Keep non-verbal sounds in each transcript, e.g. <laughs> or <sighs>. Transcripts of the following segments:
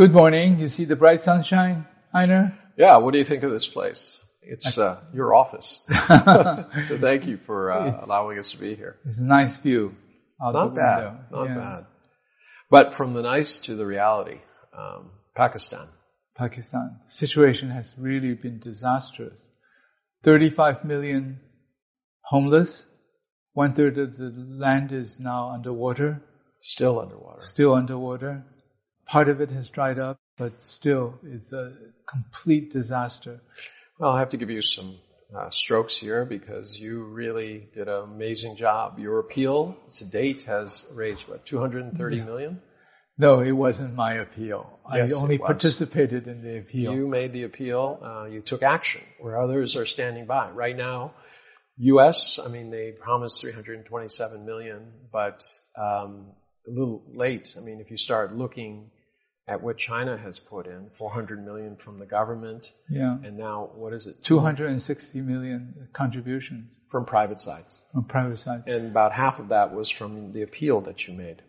Good morning. You see the bright sunshine, Einar? Yeah. What do you think of this place? It's uh, your office. <laughs> so thank you for uh, allowing us to be here. It's a nice view. out Not bad. Not Yeah. bad. But from the nice to the reality, um, Pakistan. Pakistan. The situation has really been disastrous. 35 million homeless. One third of the land is now underwater, Still underwater. still underwater. Part of it has dried up, but still is a complete disaster. Well, I have to give you some uh, strokes here because you really did an amazing job. Your appeal to date has raised what 230 million. No, it wasn't my appeal. Yes, I only participated in the appeal. You made the appeal. Uh, you took action where others are standing by. Right now, U.S. I mean, they promised 327 million, but um, a little late. I mean, if you start looking at what China has put in, 400 million from the government, yeah. and now what is it? 260 million contributions from private sides, from private side. and about half of that was from the appeal that you made.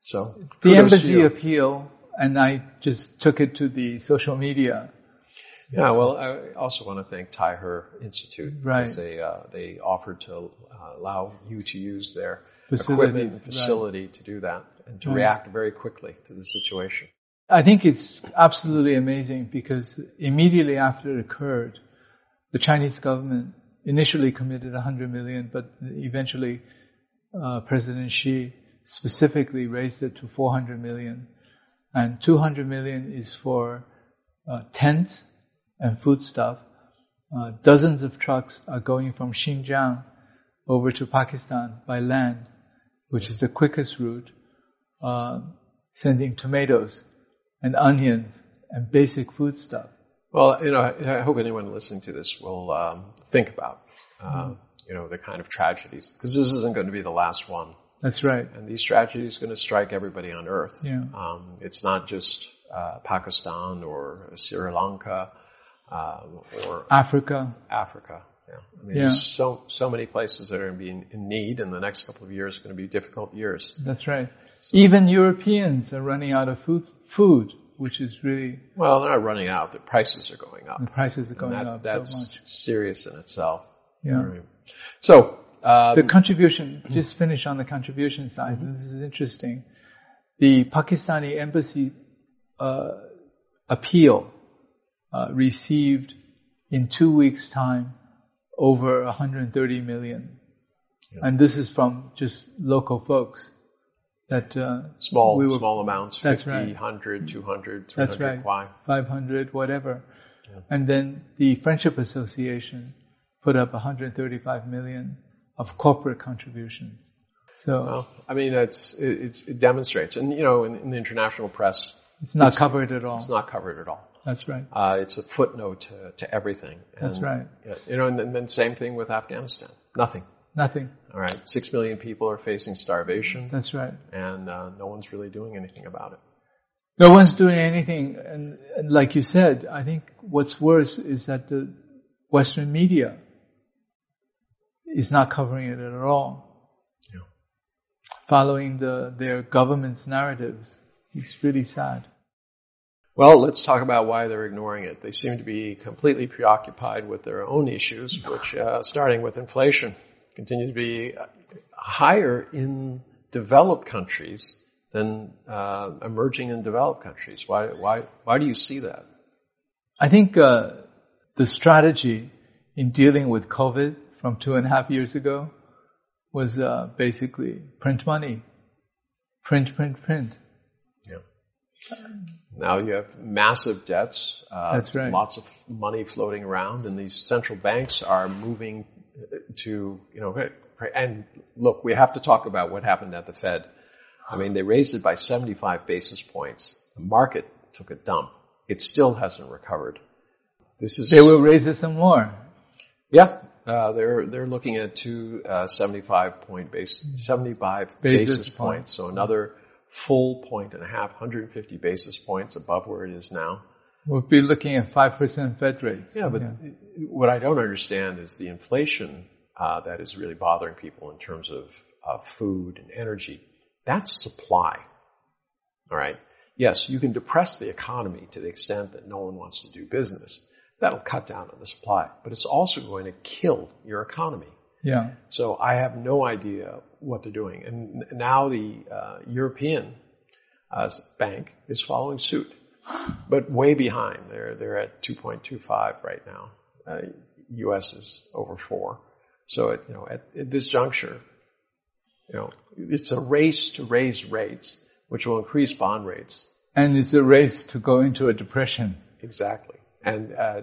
So The embassy appeal, and I just took it to the social media. Yeah, well, I also want to thank Taihe Institute Right. because they uh, they offered to uh, allow you to use their Facilities, equipment and right. facility to do that and to Right. react very quickly to the situation. I think it's absolutely amazing because immediately after it occurred, the Chinese government initially committed 100 million, but eventually uh, President Xi specifically raised it to 400 million. And 200 million is for uh, tents and foodstuff. Uh, dozens of trucks are going from Xinjiang over to Pakistan by land, which is the quickest route, uh, sending tomatoes and onions and basic food stuff. Well, you know, I I hope anyone listening to this will um, think about uh, you know the kind of tragedies because this isn't going to be the last one, That's right. and these tragedies are going to strike everybody on Earth. Yeah. Um, it's not just uh, Pakistan or Sri Lanka um, or Africa. Africa. Yeah. I mean, Yeah. there's so, so many places that are going to be in, in need and the next couple of years are going to be difficult years. That's right. Even Europeans are running out of food, food, which is really, Well, they're not running out. The prices are going up. the prices are going that, up that's so much. serious in itself. Yeah. Right. So, um, The contribution, just finish on the contribution side. This is interesting. The Pakistani embassy uh, appeal uh, received in two weeks' time over 130 million, and this is from just local folks. That uh, small, we were- small amounts, That's 50, right. 100, 200, 300 That's right. kuai. 500, whatever. And then the Friendship Association put up 135 million of corporate contributions. So Well, I mean, it's, it, it's, it demonstrates. And, you know, in, in the international press, it's not covered at all. it's not covered at all. That's right. Uh, it's a footnote to, to everything. That's And, right. You know, and then, then same thing with Afghanistan. Nothing. Nothing. All right. Six million people are facing starvation, That's right. and uh, no one's really doing anything about it. No one's doing anything. And, and like you said, I think what's worse is that the Western media is not covering it at all. Yeah. Following the, their government's narratives. It's really sad. Well, let's talk about why they're ignoring it. They seem to be completely preoccupied with their own issues, which, uh, starting with inflation, continue to be higher in developed countries than uh, emerging and developed countries. Why? Why? Why do you see that? I think uh, the strategy in dealing with COVID from two and a half years ago was uh, basically print money, print, print, print. Now you have massive debts. Uh, That's right. Lots of money floating around, and these central banks are moving uh, to, you know, and look, we have to talk about what happened at the Fed. I mean, they raised it by 75 basis points. The market took a dump. It still hasn't recovered. This is They will raise it some more. yeah. Uh, they're they're looking at two uh, 75 point base 75 Basis basis, points. points, so another full point and a half, 150 basis points above where it is now. We'll be looking at 5% Fed rates. Yeah, but what I don't understand is the inflation uh, that is really bothering people in terms of uh, food and energy. That's supply. All right. yes, you can depress the economy to the extent that no one wants to do business. That'll cut down on the supply, but it's also going to kill your economy. Yeah. So I have no idea what they're doing. And now the uh, European uh, bank is following suit, but way behind. They're they're at 2.25 right now. Uh, U.S. is over four. So at, you know at, at this juncture, you know it's a race to raise rates, which will increase bond rates. And it's a race to go into a depression. Exactly. And uh,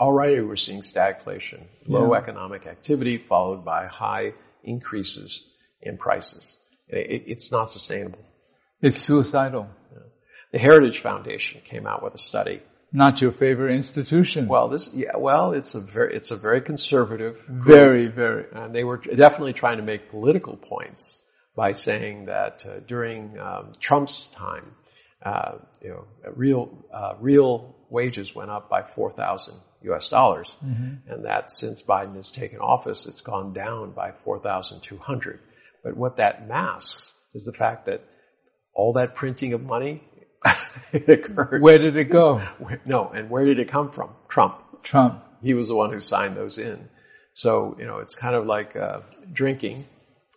already we're seeing stagflation, low Yeah. economic activity followed by high increases in prices. It, it's not sustainable. It's suicidal. The Heritage Foundation came out with a study. Not your favorite institution. Well, this, yeah, well, it's a very, it's a very conservative group, very, very. and they were definitely trying to make political points by saying that uh, during um, Trump's time, uh, you know, real uh, real wages went up by four thousand U.S. dollars, and that since Biden has taken office, it's gone down by four thousand two hundred. But what that masks is the fact that all that printing of money <laughs> it occurred. Where did it go? Where- no, and where did it come from? Trump. Trump. He was the one who signed those in. So, you know, it's kind of like uh, drinking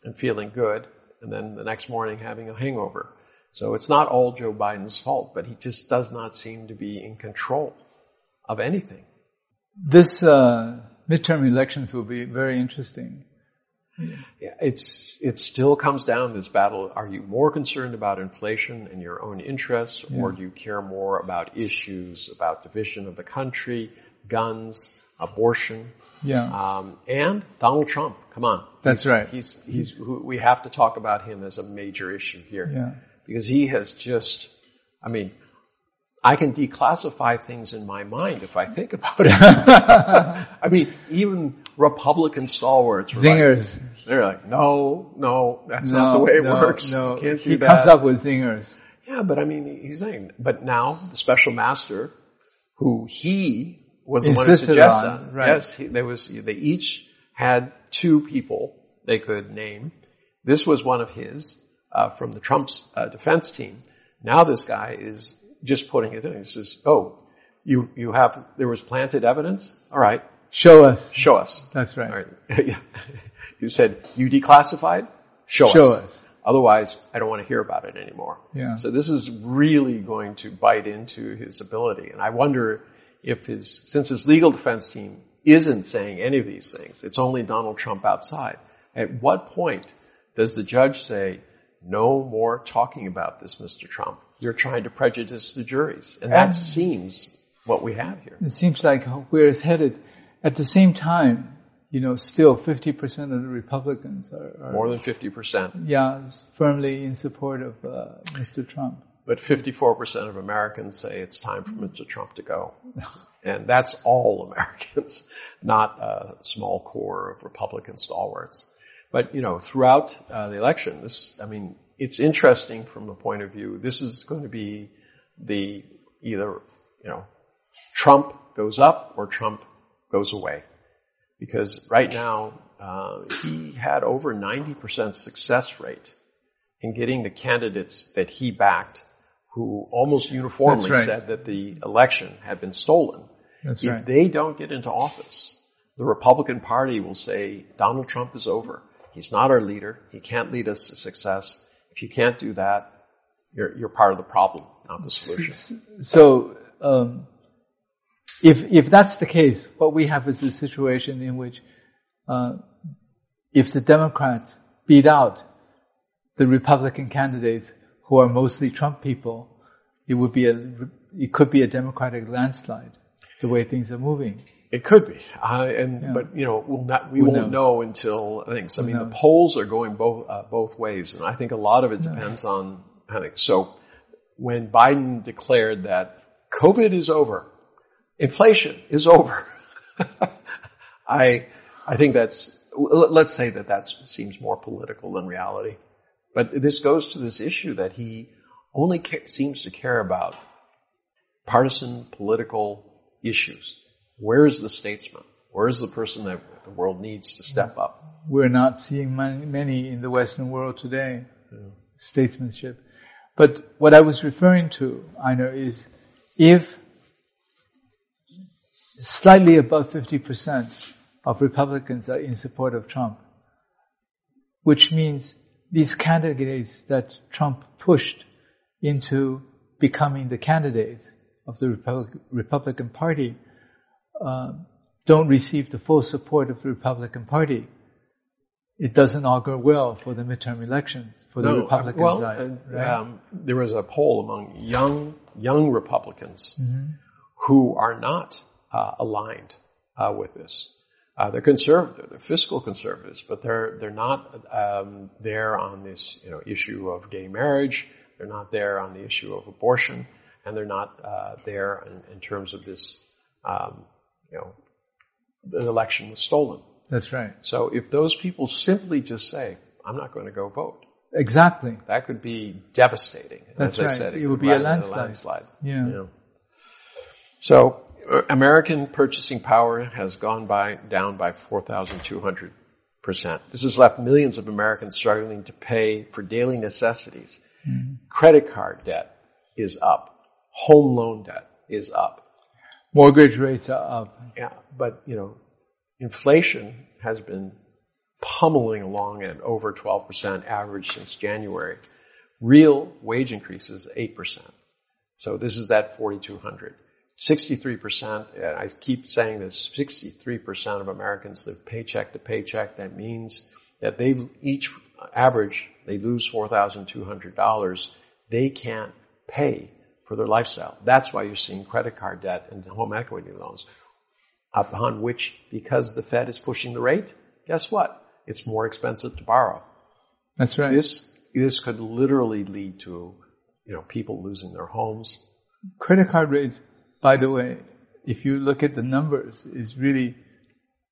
and feeling good, and then the next morning having a hangover. So it's not all Joe Biden's fault, but he just does not seem to be in control of anything. This uh, midterm elections will be very interesting. Yeah, it's it still comes down this battle. Are you more concerned about inflation and your own interests, or do you care more about issues about division of the country, guns, abortion, Yeah. um, and Donald Trump? Come on, That's He's- right. He's he's who- we have to talk about him as a major issue here Yeah. Because he has just. I mean, I can declassify things in my mind if I think about it. <laughs> I mean, even Republican stalwarts were like, Zingers. they're like, no, no, that's no, not the way it no, works. No. Can't do he that. comes up with zingers. Yeah, but I mean, he's saying, but now the special master, who he was the one who suggested, on, right. yes, he, there was, they each had two people they could name. This was one of his, uh, from the Trump's uh, defense team. Now this guy is just putting it in. He says, oh, you, you have, there was planted evidence? All right, Show us. show us. That's right. All right. <laughs> Yeah. you said, you declassified? Show, Show us. us. Otherwise, I don't want to hear about it anymore. Yeah. So this is really going to bite into his ability. And I wonder if his, since his legal defense team isn't saying any of these things, it's only Donald Trump outside. At what point does the judge say, no more talking about this, Mr. Trump? You're trying to prejudice the juries. And that And- seems what we have here. It seems like where it's headed. At the same time, you know, still 50% of the Republicans are, are More than 50%. yeah, firmly in support of uh, Mr. Trump. But 54% of Americans say it's time for Mr. Trump to go. <laughs> And that's all Americans, <laughs> not a small core of Republican stalwarts. But, you know, throughout uh, the election, this, I mean, it's interesting from the point of view, this is going to be the either, you know, Trump goes up or Trump goes away. Because right now, uh, he had over 90% success rate in getting the candidates that he backed who almost uniformly right. said that the election had been stolen. That's if right. they don't get into office, the Republican Party will say Donald Trump is over. He's not our leader. He can't lead us to success. If you can't do that, you're, you're part of the problem, not the solution. <laughs> So, um, if if that's the case, what we have is a situation in which, uh, if the Democrats beat out the Republican candidates who are mostly Trump people, it would be a it could be a Democratic landslide. The way things are moving. It could be, uh, and Yeah. but you know we'll not we Who won't knows? know until I think. So, I mean, the polls are going both uh, both ways, and I think a lot of it depends on. I think so. When Biden declared that COVID is over, inflation is over, <laughs> I I think that's let's say that that seems more political than reality. But this goes to this issue that he only ca- seems to care about partisan political issues. Where is the statesman? Where is the person that the world needs to step up? We're not seeing many, many in the Western world today. Statesmanship. But what I was referring to, I know, is if slightly above 50% of Republicans are in support of Trump, which means these candidates that Trump pushed into becoming the candidates of the Republican Party uh, don't receive the full support of the Republican Party. It doesn't augur well for the midterm elections for no, the Republican well, side. Uh, right? um, there was a poll among young young Republicans mm-hmm. who are not uh, aligned uh, with this. Uh, they're conservative, they're fiscal conservatives, but they're they're not um, there on this you know issue of gay marriage. They're not there on the issue of abortion, and they're not uh, there in, in, terms of this. Um, you know, the election was stolen. That's right. So if those people simply just say, "I'm not going to go vote," exactly, that could be devastating. That's As right. I said, it, it would be a landslide. a landslide. Yeah. yeah. So uh, American purchasing power has gone by down by 4,200 percent. This has left millions of Americans struggling to pay for daily necessities. Mm-hmm. Credit card debt is up. Home loan debt is up. Mortgage rates are up. Yeah, but you know, inflation has been pummeling along at over 12% average since January. Real wage increases 8%. So this is that 4,200. 63%, and I keep saying this, 63% of Americans live paycheck to paycheck. That means that they each average, they lose $4,200. They can't pay for their lifestyle. That's why you're seeing credit card debt and home equity loans upon which, because the Fed is pushing the rate, guess what? It's more expensive to borrow. That's right. This, this could literally lead to, you know, people losing their homes. Credit card rates, by the way, if you look at the numbers, is really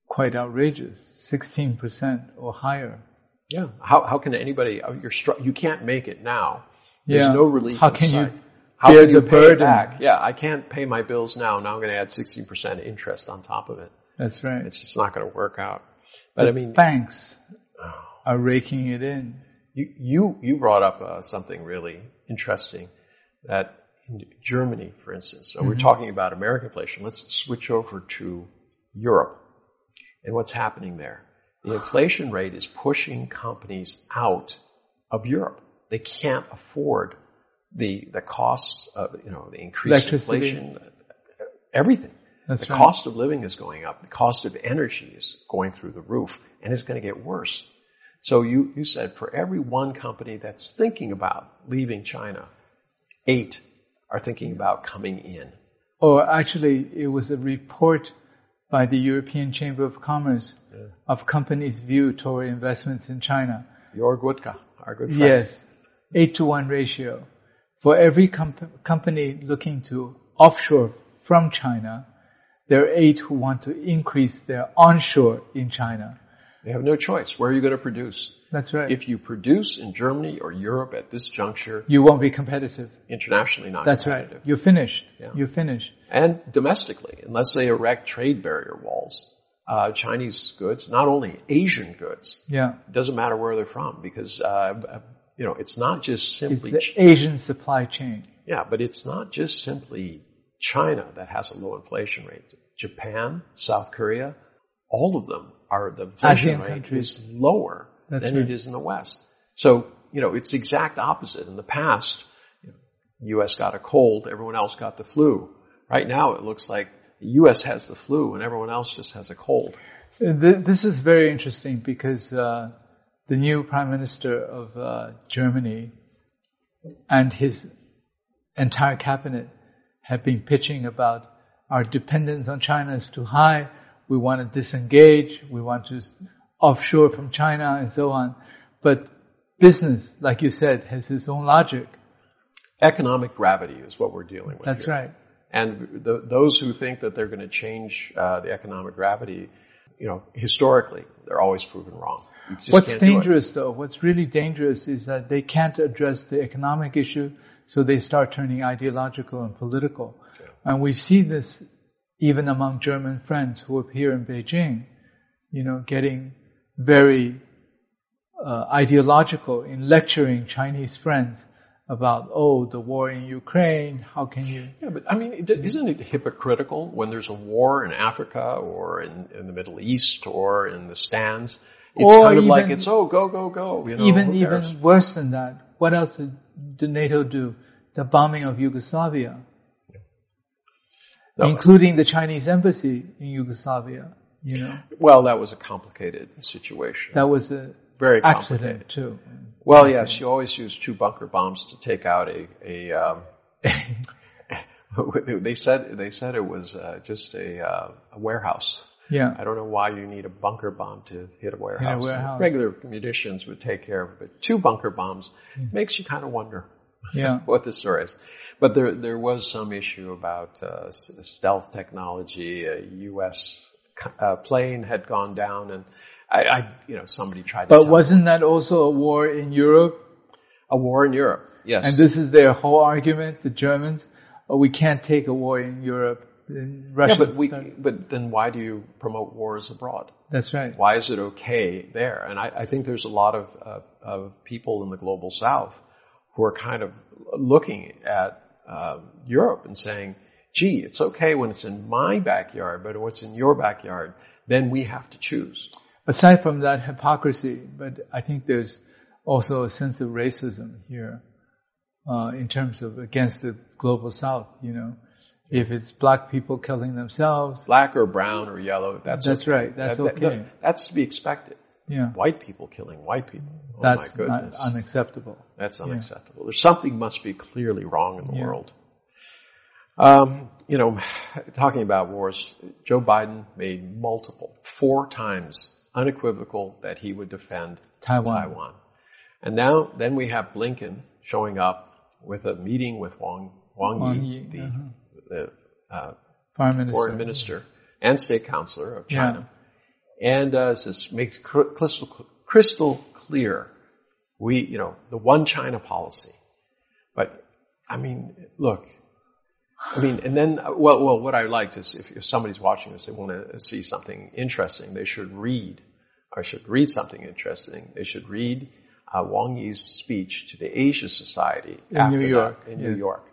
quite outrageous. 16% or higher. Yeah. How, how can anybody, you're, you can't make it now. There's yeah. no relief. How can you how can you the pay burden? it back? Yeah, I can't pay my bills now. Now I'm going to add 16% interest on top of it. That's right. It's just not going to work out. But the I mean, banks are raking it in. You you, you brought up uh, something really interesting that in Germany, for instance. So mm-hmm. we're talking about American inflation. Let's switch over to Europe and what's happening there. The <sighs> inflation rate is pushing companies out of Europe. They can't afford the the costs of you know the increased inflation, everything. That's the right. cost of living is going up. The cost of energy is going through the roof, and it's going to get worse. So you you said for every one company that's thinking about leaving China, eight are thinking about coming in. Oh, actually, it was a report by the European Chamber of Commerce yeah. of companies' view toward investments in China. Jörg Wuttke, our good friend. Yes, eight to one ratio. For every comp- company looking to offshore from China, there are eight who want to increase their onshore in China. They have no choice. Where are you going to produce? That's right. If you produce in Germany or Europe at this juncture, you won't be competitive. Internationally not That's right. You're finished. Yeah. You're finished. And domestically, unless they erect trade barrier walls, uh, Chinese goods, not only Asian goods, Yeah. doesn't matter where they're from because, uh, you know, it's not just It's simply, the Ch- Asian supply chain. yeah, but it's not just simply China that has a low inflation rate. Japan, South Korea, all of them are, the inflation rate countries. is lower That's than right. it is in the West. So, you know, it's the exact opposite. In the past, you know, U.S. got a cold, everyone else got the flu. Right now it looks like the U.S. has the flu and everyone else just has a cold. Uh, This is very interesting because uh, the new prime minister of uh, Germany and his entire cabinet have been pitching about our dependence on China is too high. We want to disengage. We want to offshore from China and so on. But business, like you said, has its own logic. Economic gravity is what we're dealing with. That's here. right. And the, those who think that they're going to change uh, the economic gravity, you know, historically, they're always proven wrong. What's can't do it. dangerous though, what's really dangerous is that they can't address the economic issue, so they start turning ideological and political. Yeah. And we've seen this even among German friends who appear in Beijing, you know, getting very uh, ideological in lecturing Chinese friends about, oh, the war in Ukraine, how can you? Yeah, but I mean, isn't it hypocritical when there's a war in Africa or in, in the Middle East or in the stands? It's Or kind of like even- it's, oh, go, go, go. You know, even, even worse than that, what else did, did NATO do? The bombing of Yugoslavia. No. Including the Chinese embassy in Yugoslavia, you know. Well, that was a complicated situation. That was a Very complicated. accident too. Well, yes, you always use two bunker bombs to take out a, a um, <laughs> <laughs> they said, they said it was uh, just a, uh, a warehouse. Yeah. I don't know why you need a bunker bomb to hit a warehouse. warehouse. Regular munitions would take care of it, but two bunker bombs Hmm. makes you kind of wonder <laughs> Yeah. what the story is. But there, there was some issue about uh, stealth technology. A U.S. uh, plane had gone down, and I, I you know, somebody tried to But wasn't that also a war in Europe? a war in Europe. Yes, And this is their whole argument, the Germans. Oh, we can't take a war in Europe. And yeah, but we, but then why do you promote wars abroad? That's right. Why is it okay there? And I, I think there's a lot of, uh, of people in the global south who are kind of looking at um, Europe and saying, gee, it's okay when it's in my backyard, but what's in your backyard, then we have to choose. Aside from that hypocrisy, but I think there's also a sense of racism here, uh, in terms of against the global south, you know. If it's black people killing themselves, Black or brown or yellow, that's That's okay. right, that's That- that- okay. that's to be expected. yeah, White people killing white people. Oh that's my goodness. unacceptable. That's unacceptable. There's something must be clearly wrong in the Yeah. world. Um, you know, talking about wars, Joe Biden made multiple, four times unequivocal that he would defend Taiwan. Taiwan. And now, then we have Blinken showing up with a meeting with Wang, Wang, Wang Yi, Yi, the, uh-huh. The uh, Foreign minister. foreign minister and state counselor of Yeah. China. And uh, this makes crystal, crystal clear we, you know, the one China policy. But, I mean, look, I mean, and then, uh, well, well, what I liked is if, if somebody's watching this, they want to see something interesting, they should read, or should read something interesting. They should read uh, Wang Yi's speech to the Asia Society In New that, York, in New. York,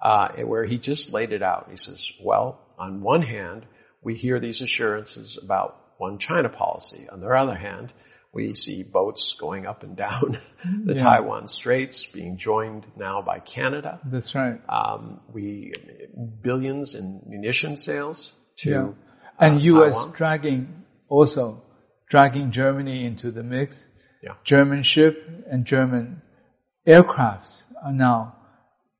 uh, where he just laid it out. He says, well, on one hand, we hear these assurances about one China policy. On the other hand, we see boats going up and down <laughs> the Yeah. Taiwan Straits, being joined now by Canada. That's right. Um, we billions in munition sales to Yeah. And uh, U.S. Taiwan. dragging also dragging Germany into the mix. Yeah. German ship and German aircrafts are now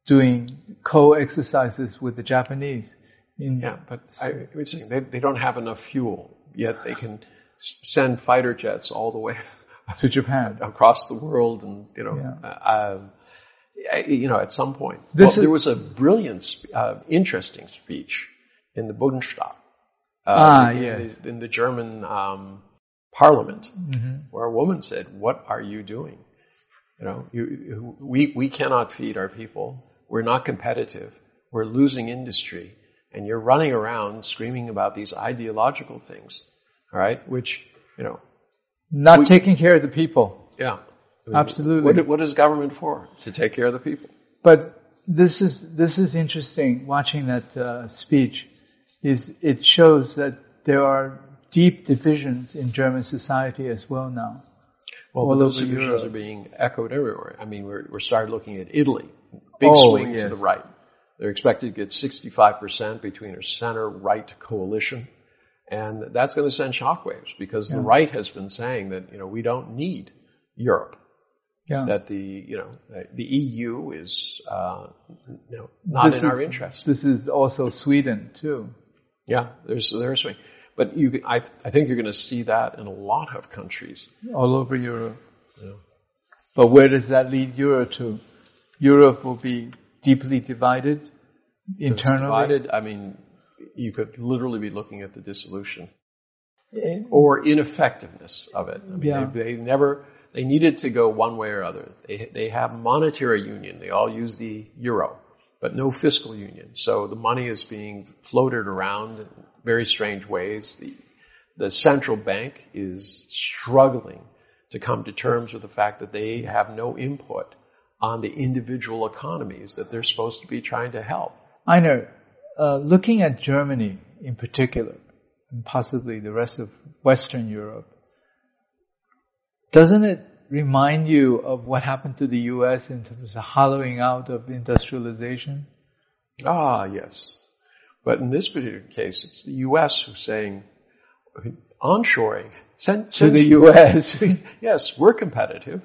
doing co-exercises with the Japanese. In, Yeah, but I was saying they, they don't have enough fuel yet. They can send fighter jets all the way to Japan. <laughs> across the world, and you know, Yeah. uh, you know, at some point, This well, there was a brilliant, uh, interesting speech in the Bundestag. Uh, Ah, in, yes. the, in the German um, Parliament, hmm where a woman said, "What are you doing? You know, you, we we cannot feed our people. We're not competitive. We're losing industry, and you're running around screaming about these ideological things, all right? Which you know, Not taking care of the people. yeah, I mean, Absolutely. What, what is government for? To take care of the people. But this is this is interesting. Watching that uh, speech is it shows that there are deep divisions in German society as well now. Well, those divisions Europe. are being echoed everywhere. I mean, we're, we're started looking at Italy. Big Oh, swing yes. to the right. They're expected to get 65% between a center-right coalition. And that's going to send shockwaves because the right has been saying that, you know, we don't need Europe. Yeah. That the, you know, the EU is, uh, you know, not This in our interest. This is also Sweden too. Yeah, there's, there's swing. But you, I, I think you're going to see that in a lot of countries. all over Europe. Yeah. But where does that lead Europe to? Europe will be deeply divided internally. divided. I mean, you could literally be looking at the dissolution Eh, or ineffectiveness of it. I mean, Yeah. they, they never, they needed to go one way or other. They, they have monetary union. They all use the euro, but no fiscal union. So the money is being floated around in very strange ways. The, the central bank is struggling to come to terms with the fact that they have no input on the individual economies that they're supposed to be trying to help. Einar, uh, looking at Germany in particular, and possibly the rest of Western Europe, doesn't it remind you of what happened to the U.S. in terms of hollowing out of industrialization? Ah, yes. But in this particular case, it's the U.S. who's saying onshoring. Send, send to the U.S. <laughs> yes, we're competitive.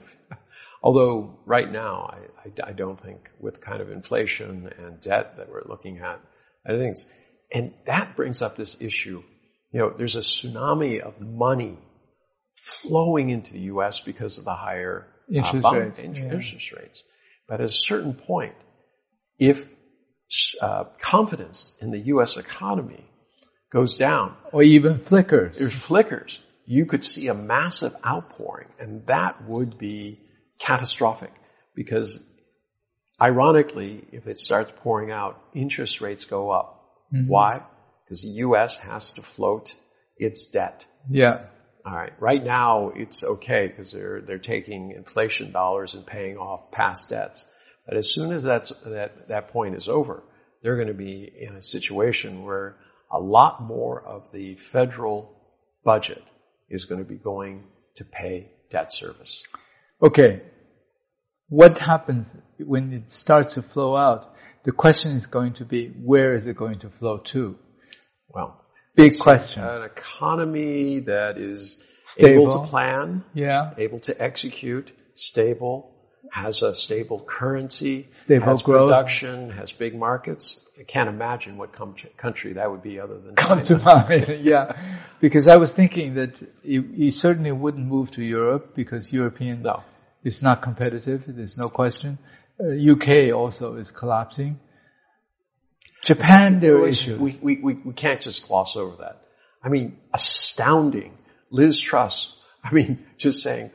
Although right now, I, I, I, don't think with kind of inflation and debt that we're looking at, I think, and that brings up this issue. You know, there's a tsunami of money flowing into the U.S. because of the higher uh, interest, uh, rate. interest yeah. rates. But at a certain point, if uh, confidence in the U.S. economy goes down, or even flickers, there's flickers. You could see a massive outpouring, and that would be catastrophic because, ironically, if it starts pouring out, interest rates go up. Mm-hmm. Why? Because the U.S. has to float its debt. Yeah. All right. Right now, it's okay because they're they're taking inflation dollars and paying off past debts. But as soon as that's that that point is over, they're going to be in a situation where a lot more of the federal budget is going to be going to pay debt service. Okay. What happens when it starts to flow out? The question is going to be, where is it going to flow to? Well, Big question. An economy that is stable. able to plan, yeah, able to execute, stable, has a stable currency, stable has growth. production, has big markets. I can't imagine what com- country that would be other than Come China. to mind, <laughs> yeah. Because I was thinking that you, you, certainly wouldn't move to Europe because European no. Is not competitive. There's no question. Uh, UK also is collapsing. Japan, there are issues. We, we, we, we can't just gloss over that. I mean, astounding. Liz Truss, <laughs> I mean, just saying,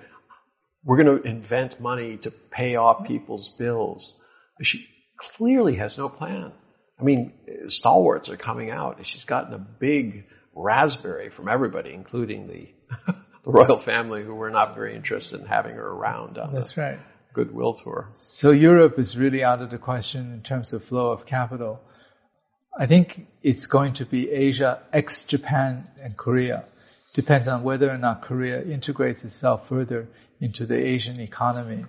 we're going to invent money to pay off people's bills. She clearly has no plan. I mean, stalwarts are coming out. And she's gotten a big raspberry from everybody, including the, <laughs> the royal family who were not very interested in having her around on That's the right. goodwill tour. So Europe is really out of the question in terms of flow of capital. I think it's going to be Asia ex Japan and Korea. Depends on whether or not Korea integrates itself further into the Asian economy.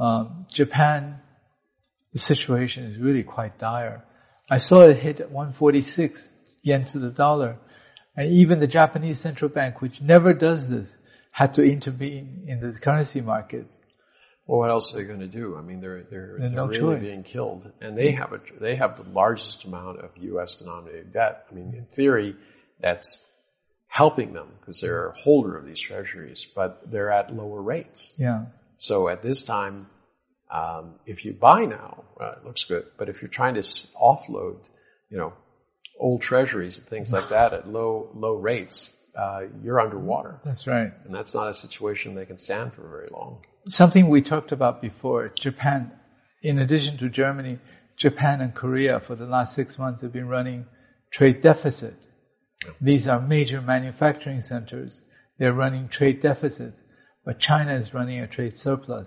Um, Japan, the situation is really quite dire. I saw it hit 146 yen to the dollar. And even the Japanese central bank, which never does this, had to intervene in the currency markets. Well, what else are they going to do? I mean, they're they're, they're no really choice. being killed, and they have a they have the largest amount of U.S. denominated debt. I mean, in theory, that's helping them because they're a holder of these treasuries, but they're at lower rates. Yeah. So at this time, um, if you buy now, well, it looks good, but if you're trying to offload, you know, old treasuries and things like that at low low rates, uh, you're underwater. That's right. And that's not a situation they can stand for very long something we talked about before, Japan, in addition to Germany, Japan and Korea for the last six months have been running trade deficit. These are major manufacturing centers. They're running trade deficit, but China is running a trade surplus.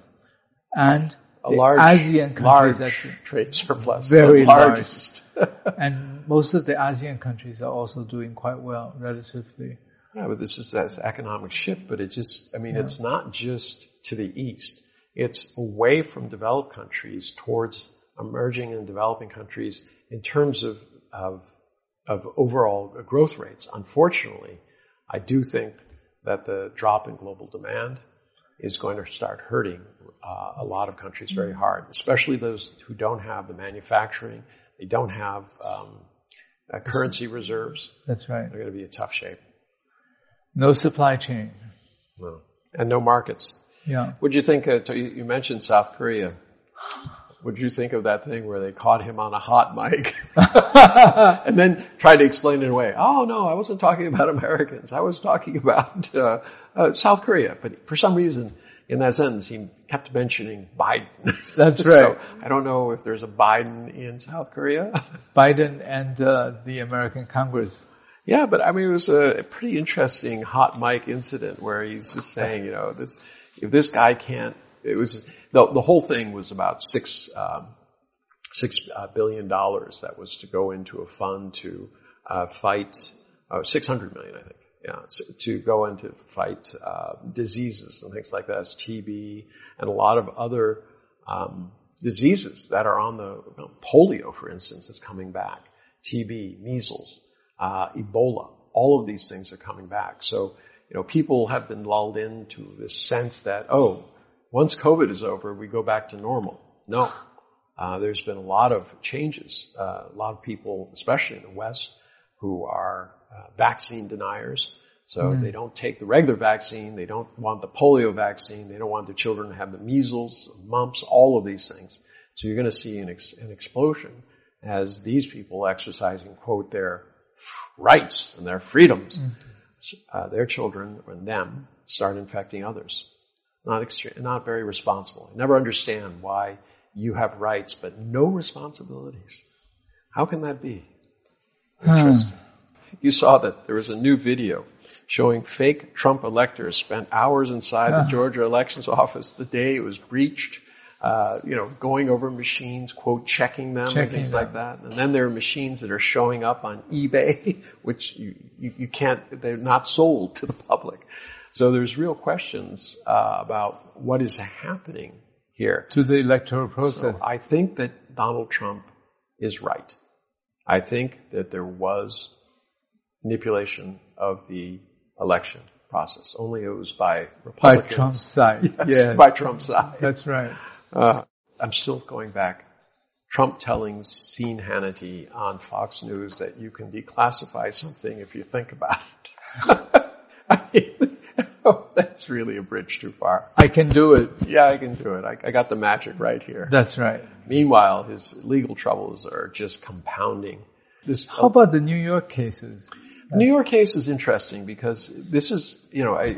And a large, ASEAN countries large trade surplus. Very large. <laughs> and most of the ASEAN countries are also doing quite well relatively. Yeah, but this is that economic shift, but it just, I mean, yeah. it's not just to the east. It's away from developed countries towards emerging and developing countries in terms of, of, of overall growth rates. Unfortunately, I do think that the drop in global demand is going to start hurting uh, a lot of countries very hard, especially those who don't have the manufacturing, they don't have um, uh, currency reserves. That's right. They're going to be in tough shape. No supply chain. No. And no markets. Yeah. What'd you think? Of, you mentioned South Korea. What'd you think of that thing where they caught him on a hot mic <laughs> and then tried to explain it away? Oh no, I wasn't talking about Americans. I was talking about uh, uh, South Korea. But for some reason, in that sentence, he kept mentioning Biden. <laughs> That's <laughs> right. so I don't know if there's a Biden in South Korea. <laughs> Biden and uh, the American Congress. Yeah, but I mean, it was a pretty interesting hot mic incident where he's just saying, you know, this if this guy can't it was the the whole thing was about six um, six uh, dollars that was to go into a fund to uh, fight uh, six hundred million, I think. Yeah, to go into fight uh, diseases and things like that, TB and a lot of other um, diseases that are on the you know, polio, for instance, is coming back. TB, measles, uh, Ebola, all of these things are coming back. So, you know, people have been lulled into this sense that, oh, once COVID is over, we go back to normal. No. Uh, there's been a lot of changes. Uh, a lot of people, especially in the West, who are uh, vaccine deniers. So mm. they don't take the regular vaccine. They don't want the polio vaccine. They don't want their children to have the measles, mumps, all of these things. So you're going to see an, ex- an explosion as these people exercising, quote, their rights and their freedoms, mm. uh, their children and them start infecting others. Not extre- not very responsible. I never understand why you have rights but no responsibilities. How can that be? Hmm. You saw that there was a new video showing fake Trump electors spent hours inside the Georgia elections <laughs> office the day it was breached uh, you know, going over machines, quote, checking them checking and things them. like that. And then there are machines that are showing up on eBay, <laughs> which you, you, you can't, they're not sold to the public. So there's real questions uh, about what is happening here. To the electoral process. So I think that Donald Trump is right. I think that there was manipulation of the election process. Only it was by Republicans. By Trump's side. yes, yes. by Trump's side. That's right. Uh, I'm still going back. Trump telling Sean Hannity on Fox News that you can declassify something if you think about it. <laughs> That's really a bridge too far. I can do it. Yeah, I can do it. I, I got the magic right here. That's right. Meanwhile, his legal troubles are just compounding. This, How about the New York cases? New York case is interesting because this is, you know, I,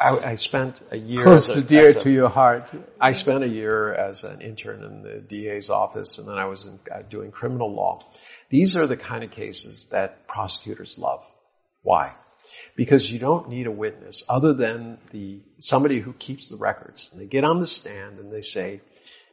I, I spent a year close to dear a, to your heart. I spent a year as an intern in the DA's office, and then I was in, uh, doing criminal law. These are the kind of cases that prosecutors love. Why? Because you don't need a witness other than the somebody who keeps the records. And they get on the stand and they say,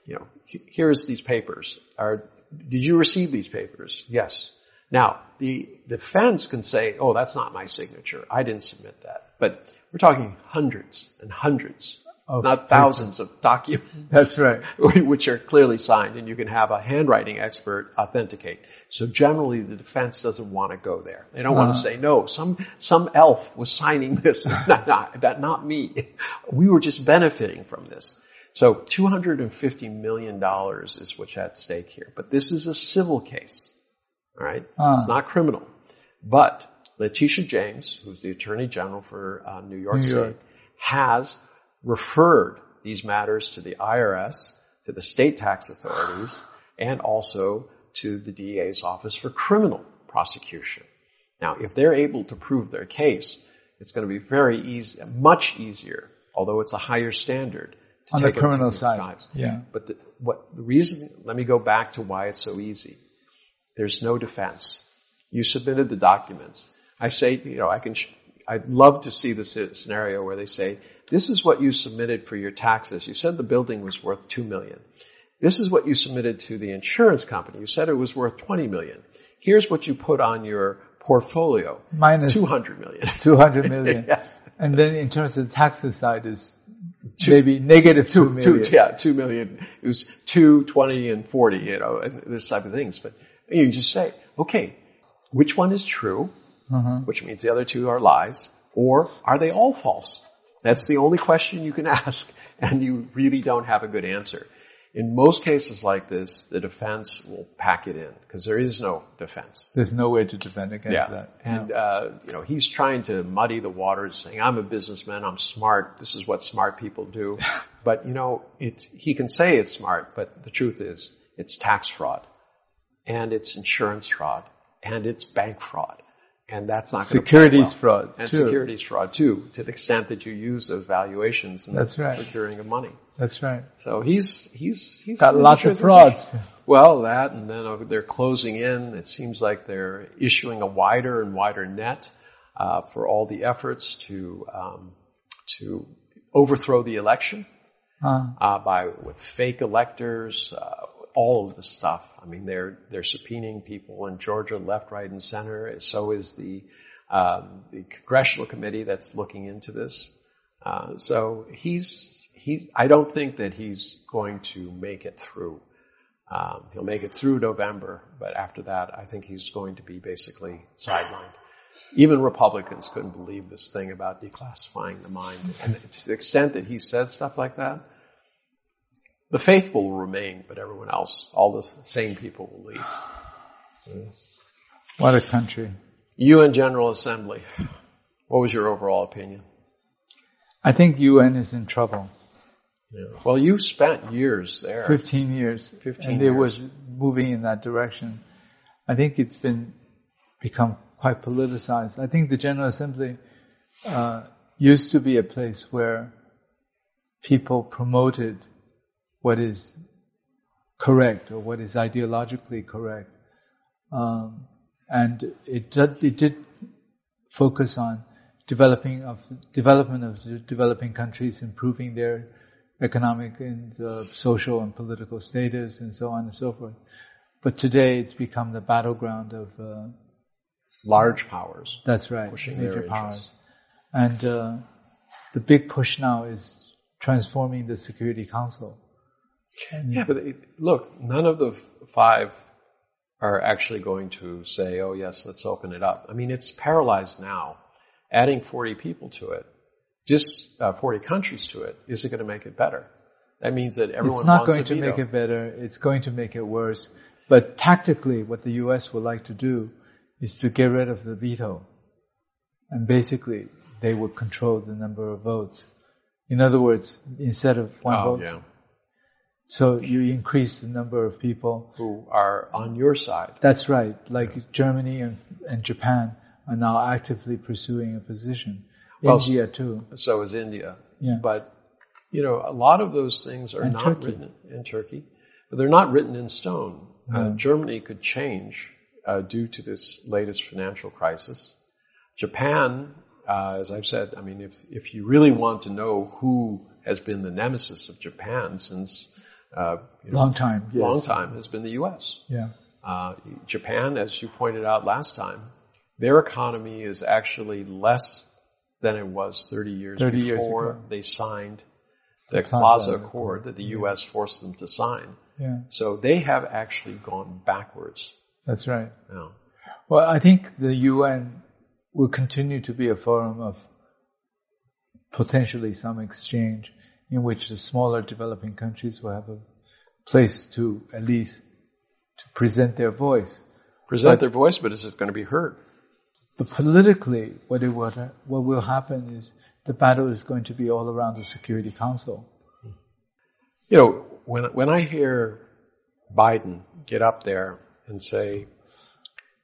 you know, here's these papers. Are, did you receive these papers? Yes. Now, the defense can say, oh, that's not my signature. I didn't submit that. But we're talking hundreds and hundreds, of not thousands of documents. That's right. <laughs> Which are clearly signed and you can have a handwriting expert authenticate. So generally the defense doesn't want to go there. They don't uh-huh. want to say, no, some, some elf was signing this. <laughs> not, not, that, not me. <laughs> We were just benefiting from this. So $250 million is what's at stake here. But this is a civil case. Alright? Uh. It's not criminal. But Letitia James, who's the Attorney General for uh, New York New State, York. has referred these matters to the IRS, to the state tax authorities, and also to the DA's office for criminal prosecution. Now, if they're able to prove their case, it's going to be very easy, much easier, although it's a higher standard. On the criminal side. Yeah. But the, what the reason, let me go back to why it's so easy. There's no defense. You submitted the documents. I say, you know, I can, sh- I'd love to see the scenario where they say, this is what you submitted for your taxes. You said the building was worth two million. This is what you submitted to the insurance company. You said it was worth 20 million. Here's what you put on your portfolio. Minus 200 million. <laughs> 200 million. <laughs> yes. And then in terms of the taxes side is two, maybe negative two, two million. Two, yeah, two million. It was two, twenty, and 40, you know, and this type of things. But you just say, okay, which one is true? Uh-huh. Which means the other two are lies. Or are they all false? That's the only question you can <laughs> ask and you really don't have a good answer. In most cases like this, the defense will pack it in because there is no defense. There's no way to defend against yeah. that. And, no. uh, you know, he's trying to muddy the waters saying, I'm a businessman, I'm smart, this is what smart people do. <laughs> but, you know, it, he can say it's smart, but the truth is, it's tax fraud and it's insurance fraud and it's bank fraud. And that's not securities well. fraud and too. securities fraud too, to the extent that you use those valuations in that's right. procuring of money. That's right. So he's he's he's got lots of frauds. Well, that and then they're closing in. It seems like they're issuing a wider and wider net uh, for all the efforts to um, to overthrow the election. uh, by with fake electors, uh, all of the stuff. I mean, they're they're subpoenaing people in Georgia, left, right, and center. So is the um, the congressional committee that's looking into this. Uh, so he's he's. I don't think that he's going to make it through. Um, he'll make it through November, but after that, I think he's going to be basically sidelined. Even Republicans couldn't believe this thing about declassifying the mind. And to the extent that he said stuff like that, the faithful will remain, but everyone else, all the same people will leave. What a country. UN General Assembly. What was your overall opinion? I think UN is in trouble. Yeah. Well, you spent years there. 15 years. 15 and years. it was moving in that direction. I think it's been become quite politicized. I think the General Assembly uh, used to be a place where people promoted what is correct or what is ideologically correct. Um, and it did, it did focus on developing of development of developing countries, improving their economic and uh, social and political status, and so on and so forth. But today, it's become the battleground of uh, large powers. That's right, pushing major powers, and uh, the big push now is transforming the Security Council. Yeah, but it, look, none of the five are actually going to say, "Oh yes, let's open it up." I mean, it's paralyzed now. Adding 40 people to it, just uh, 40 countries to it, is it going to make it better? That means that everyone wants to... it's not going to veto. make it better. It's going to make it worse. But tactically, what the U.S. would like to do is to get rid of the veto, and basically, they would control the number of votes. In other words, instead of one Oh, vote, yeah. So you increase the number of people. Who are on your side? That's right. Like Germany and, and Japan are now actively pursuing a position. Well, India too. So is India. Yeah. But you know, a lot of those things are And not Turkey. written in Turkey. But they're not written in stone. Uh, Germany could change uh, due to this latest financial crisis. Japan, uh, as I've said, I mean, if if you really want to know who has been the nemesis of Japan since uh, you know, Long time. Yes. long time, has been the U.S. Yeah. Uh, Japan, as you pointed out last time, their economy is actually less than it was 30 years 30 before ago. they signed the Plaza Plaza Accord. Accord that the U.S. forced them to sign. Yeah. So they have actually gone backwards That's right. Well, I think the UN will continue to be a forum of potentially some exchange in which the smaller developing countries will have a place to at least to present their voice. Present But- their voice, but is it going to be heard? But politically, what it will, what will happen is the battle is going to be all around the Security Council. You know, when, when I hear Biden get up there and say,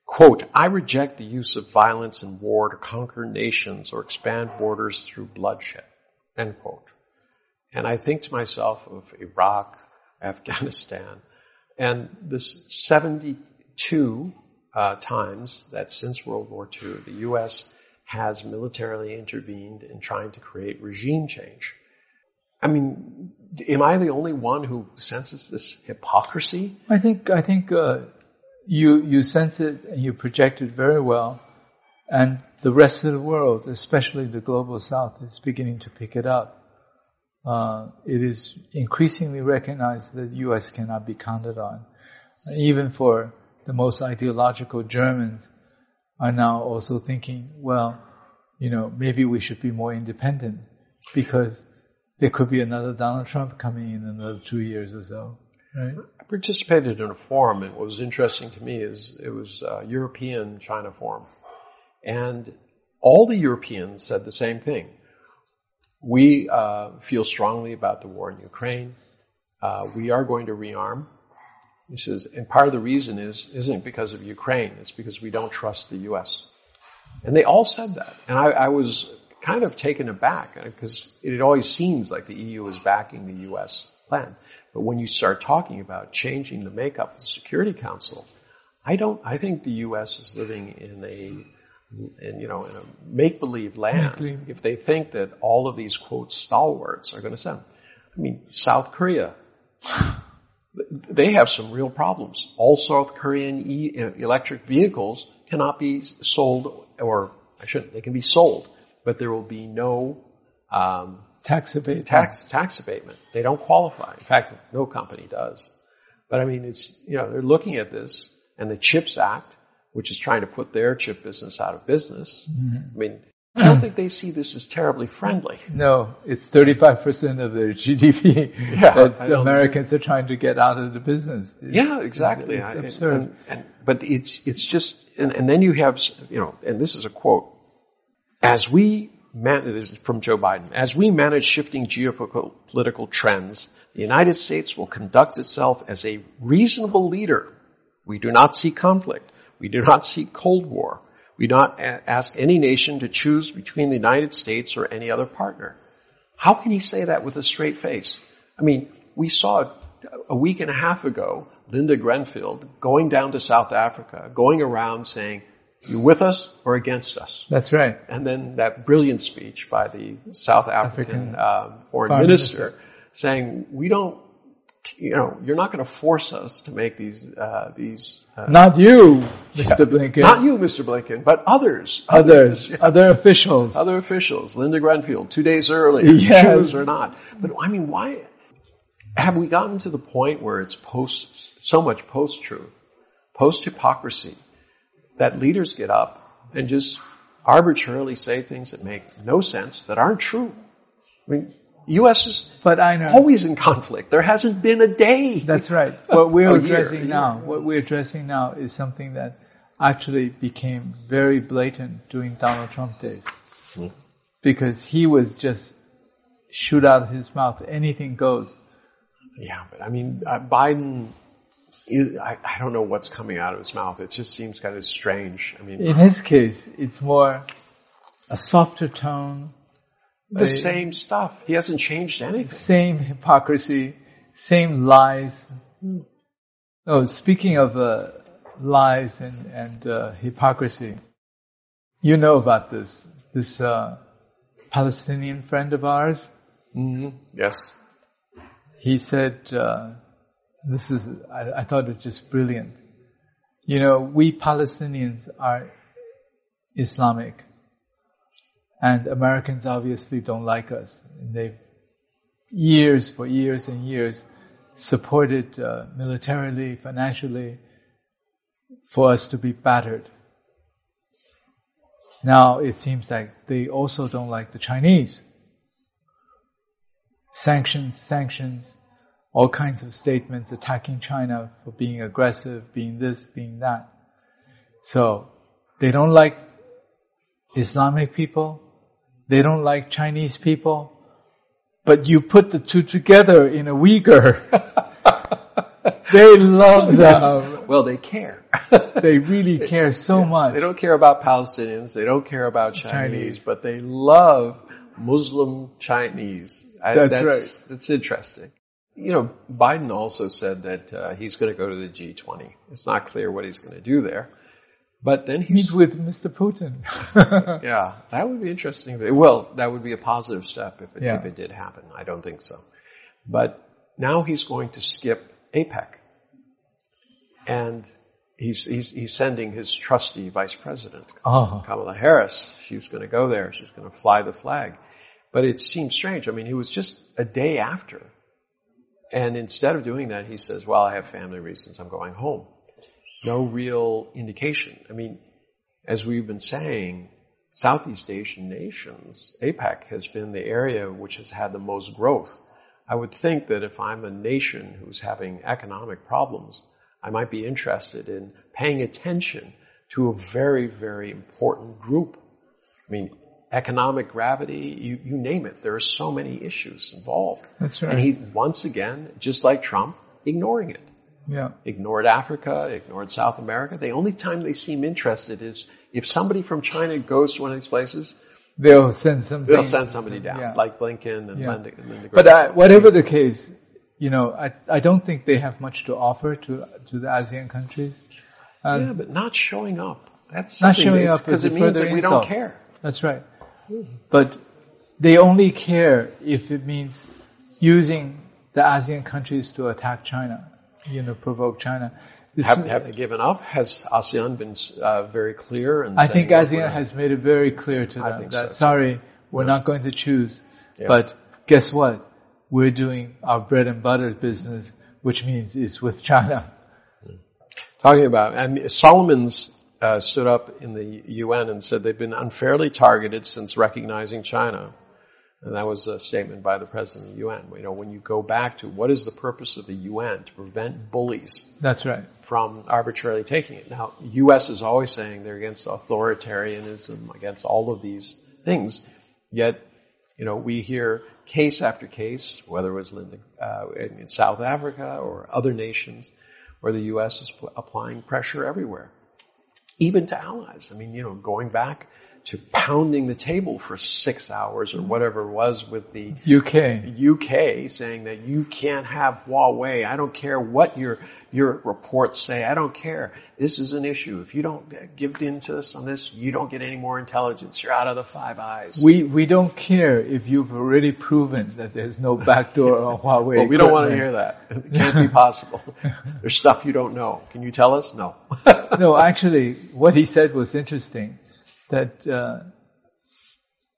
quote, I reject the use of violence and war to conquer nations or expand borders through bloodshed, end quote. And I think to myself of Iraq, Afghanistan, and this 72 uh, times that since World War II, the U.S. has militarily intervened in trying to create regime change. I mean, am I the only one who senses this hypocrisy? I think I think uh, you you sense it and you project it very well, and the rest of the world, especially the global South, is beginning to pick it up. Uh, it is increasingly recognized that the U.S. cannot be counted on, even for the most ideological Germans are now also thinking, well, you know, maybe we should be more independent because there could be another Donald Trump coming in another two years or so, right? I participated in a forum, and what was interesting to me is it was a European China forum, and all the Europeans said the same thing. We uh, feel strongly about the war in Ukraine. Uh, we are going to rearm. He says, and part of the reason is isn't because of Ukraine; it's because we don't trust the U.S. And they all said that, and I, I was kind of taken aback because it always seems like the EU is backing the U.S. plan. But when you start talking about changing the makeup of the Security Council, I don't. I think the U.S. is living in a, in, you know, in a make-believe land. If they think that all of these quote stalwarts are going to send, I mean, South Korea. They have some real problems. All South Korean e- electric vehicles cannot be sold, or I shouldn't, they can be sold, but there will be no um, tax abatement. Tax tax abatement. They don't qualify. In fact, no company does. But I mean, it's you know they're looking at this and the Chips Act, which is trying to put their chip business out of business. Mm-hmm. I mean, I don't think they see this as terribly friendly. No, it's 35% of their GDP <laughs> yeah, that Americans are trying to get out of the business. It's, yeah, exactly. It's absurd. And, and, but it's, it's just, and, and then you have, you know, and this is a quote, as we man, from Joe Biden, as we manage shifting geopolitical trends, the United States will conduct itself as a reasonable leader. We do not see conflict. We do not seek Cold War. We do not ask any nation to choose between the United States or any other partner. How can he say that with a straight face? I mean, we saw a week and a half ago Linda Greenfield going down to South Africa, going around saying, you with us or against us? That's right. And then that brilliant speech by the South African, African uh, foreign, foreign minister, minister saying, we don't you know, you're not going to force us to make these, uh, these. Uh, not you, Mr. <laughs> Yeah, Blinken. Not you, Mr. Blinken, but others. Others. Others, <laughs> other officials. Other officials. Linda Greenfield, two days early, Yes. Choose or not. But I mean, why have we gotten to the point where it's post, so much post-truth, post-hypocrisy, that leaders get up and just arbitrarily say things that make no sense, that aren't true? I mean, U.S. is but I know. always in conflict. There hasn't been a day. That's right. <laughs> What we're addressing now, what we're addressing now is something that actually became very blatant during Donald Trump days. Hmm. Because he was just shoot out of his mouth, anything goes. Yeah, but I mean, uh, Biden, I, I don't know what's coming out of his mouth. It just seems kind of strange. I mean, in his case, it's more a softer tone, the same stuff. He hasn't changed anything. Same hypocrisy, same lies. Oh, speaking of uh, lies and, and uh, hypocrisy, you know about this. This uh, Palestinian friend of ours. Mm-hmm. Yes. He said, uh, "This is." I, I thought it was just brilliant. You know, we Palestinians are Islamic. And Americans obviously don't like us. And they've years for years and years supported uh, militarily, financially, for us to be battered. Now it seems like they also don't like the Chinese. Sanctions, sanctions, all kinds of statements attacking China for being aggressive, being this, being that. So they don't like Islamic people, they don't like Chinese people, but you put the two together in a Uyghur. <laughs> they love <laughs> them. Well, they care. <laughs> they really care so yes. much. They don't care about Palestinians. They don't care about Chinese, Chinese. but they love Muslim Chinese. I, that's, that's, right. That's interesting. You know, Biden also said that uh, he's going to go to the G20. It's not clear what he's going to do there. But then he's meet with Mr. Putin. <laughs> yeah, that would be interesting. Well, that would be a positive step if it, yeah. if it did happen. I don't think so. But now he's going to skip APEC, and he's he's, he's sending his trusty vice president, oh. Kamala Harris. She's going to go there. She's going to fly the flag. But it seems strange. I mean, he was just a day after, and instead of doing that, he says, "Well, I have family reasons. I'm going home." No real indication. I mean, as we've been saying, Southeast Asian nations, APEC has been the area which has had the most growth. I would think that if I'm a nation who's having economic problems, I might be interested in paying attention to a very, very important group. I mean, economic gravity, you, you name it. There are so many issues involved. That's right. And he's once again, just like Trump, ignoring it. Yeah. Ignored Africa, ignored South America. The only time they seem interested is if somebody from China goes to one of these places, they'll send somebody. They'll send somebody down, yeah. like Blinken and, yeah. Linda, and But I, whatever the case, you know, I I don't think they have much to offer to to the ASEAN countries. Um, yeah, but not showing up. That's not showing up because it means that we don't care. That's right. But they only care if it means using the ASEAN countries to attack China, you know, provoke China. Have, have they given up? Has ASEAN been uh, very clear? And I think ASEAN has made it very clear to them that so. sorry, we're not going to choose. Yeah. But guess what? We're doing our bread and butter business, which means it's with China. Talking about, and Solomon's uh, stood up in the UN and said they've been unfairly targeted since recognizing China. And that was a statement by the president of the UN. You know, when you go back to what is the purpose of the UN to prevent bullies That's right. from arbitrarily taking it. Now, U.S. is always saying they're against authoritarianism, against all of these things. Yet, you know, we hear case after case, whether it was Linda, uh, in South Africa or other nations, where the U.S. is pl- applying pressure everywhere, even to allies. I mean, you know, going back to pounding the table for six hours or whatever it was with the UK. UK saying that you can't have Huawei. I don't care what your your reports say. I don't care. This is an issue. If you don't give in to us on this, you don't get any more intelligence. You're out of the Five Eyes. We, we don't care if you've already proven that there's no backdoor on <laughs> Huawei. well, we don't want to hear that. It can't be possible. <laughs> There's stuff you don't know. Can you tell us? No. no, actually, what he said was interesting. That uh,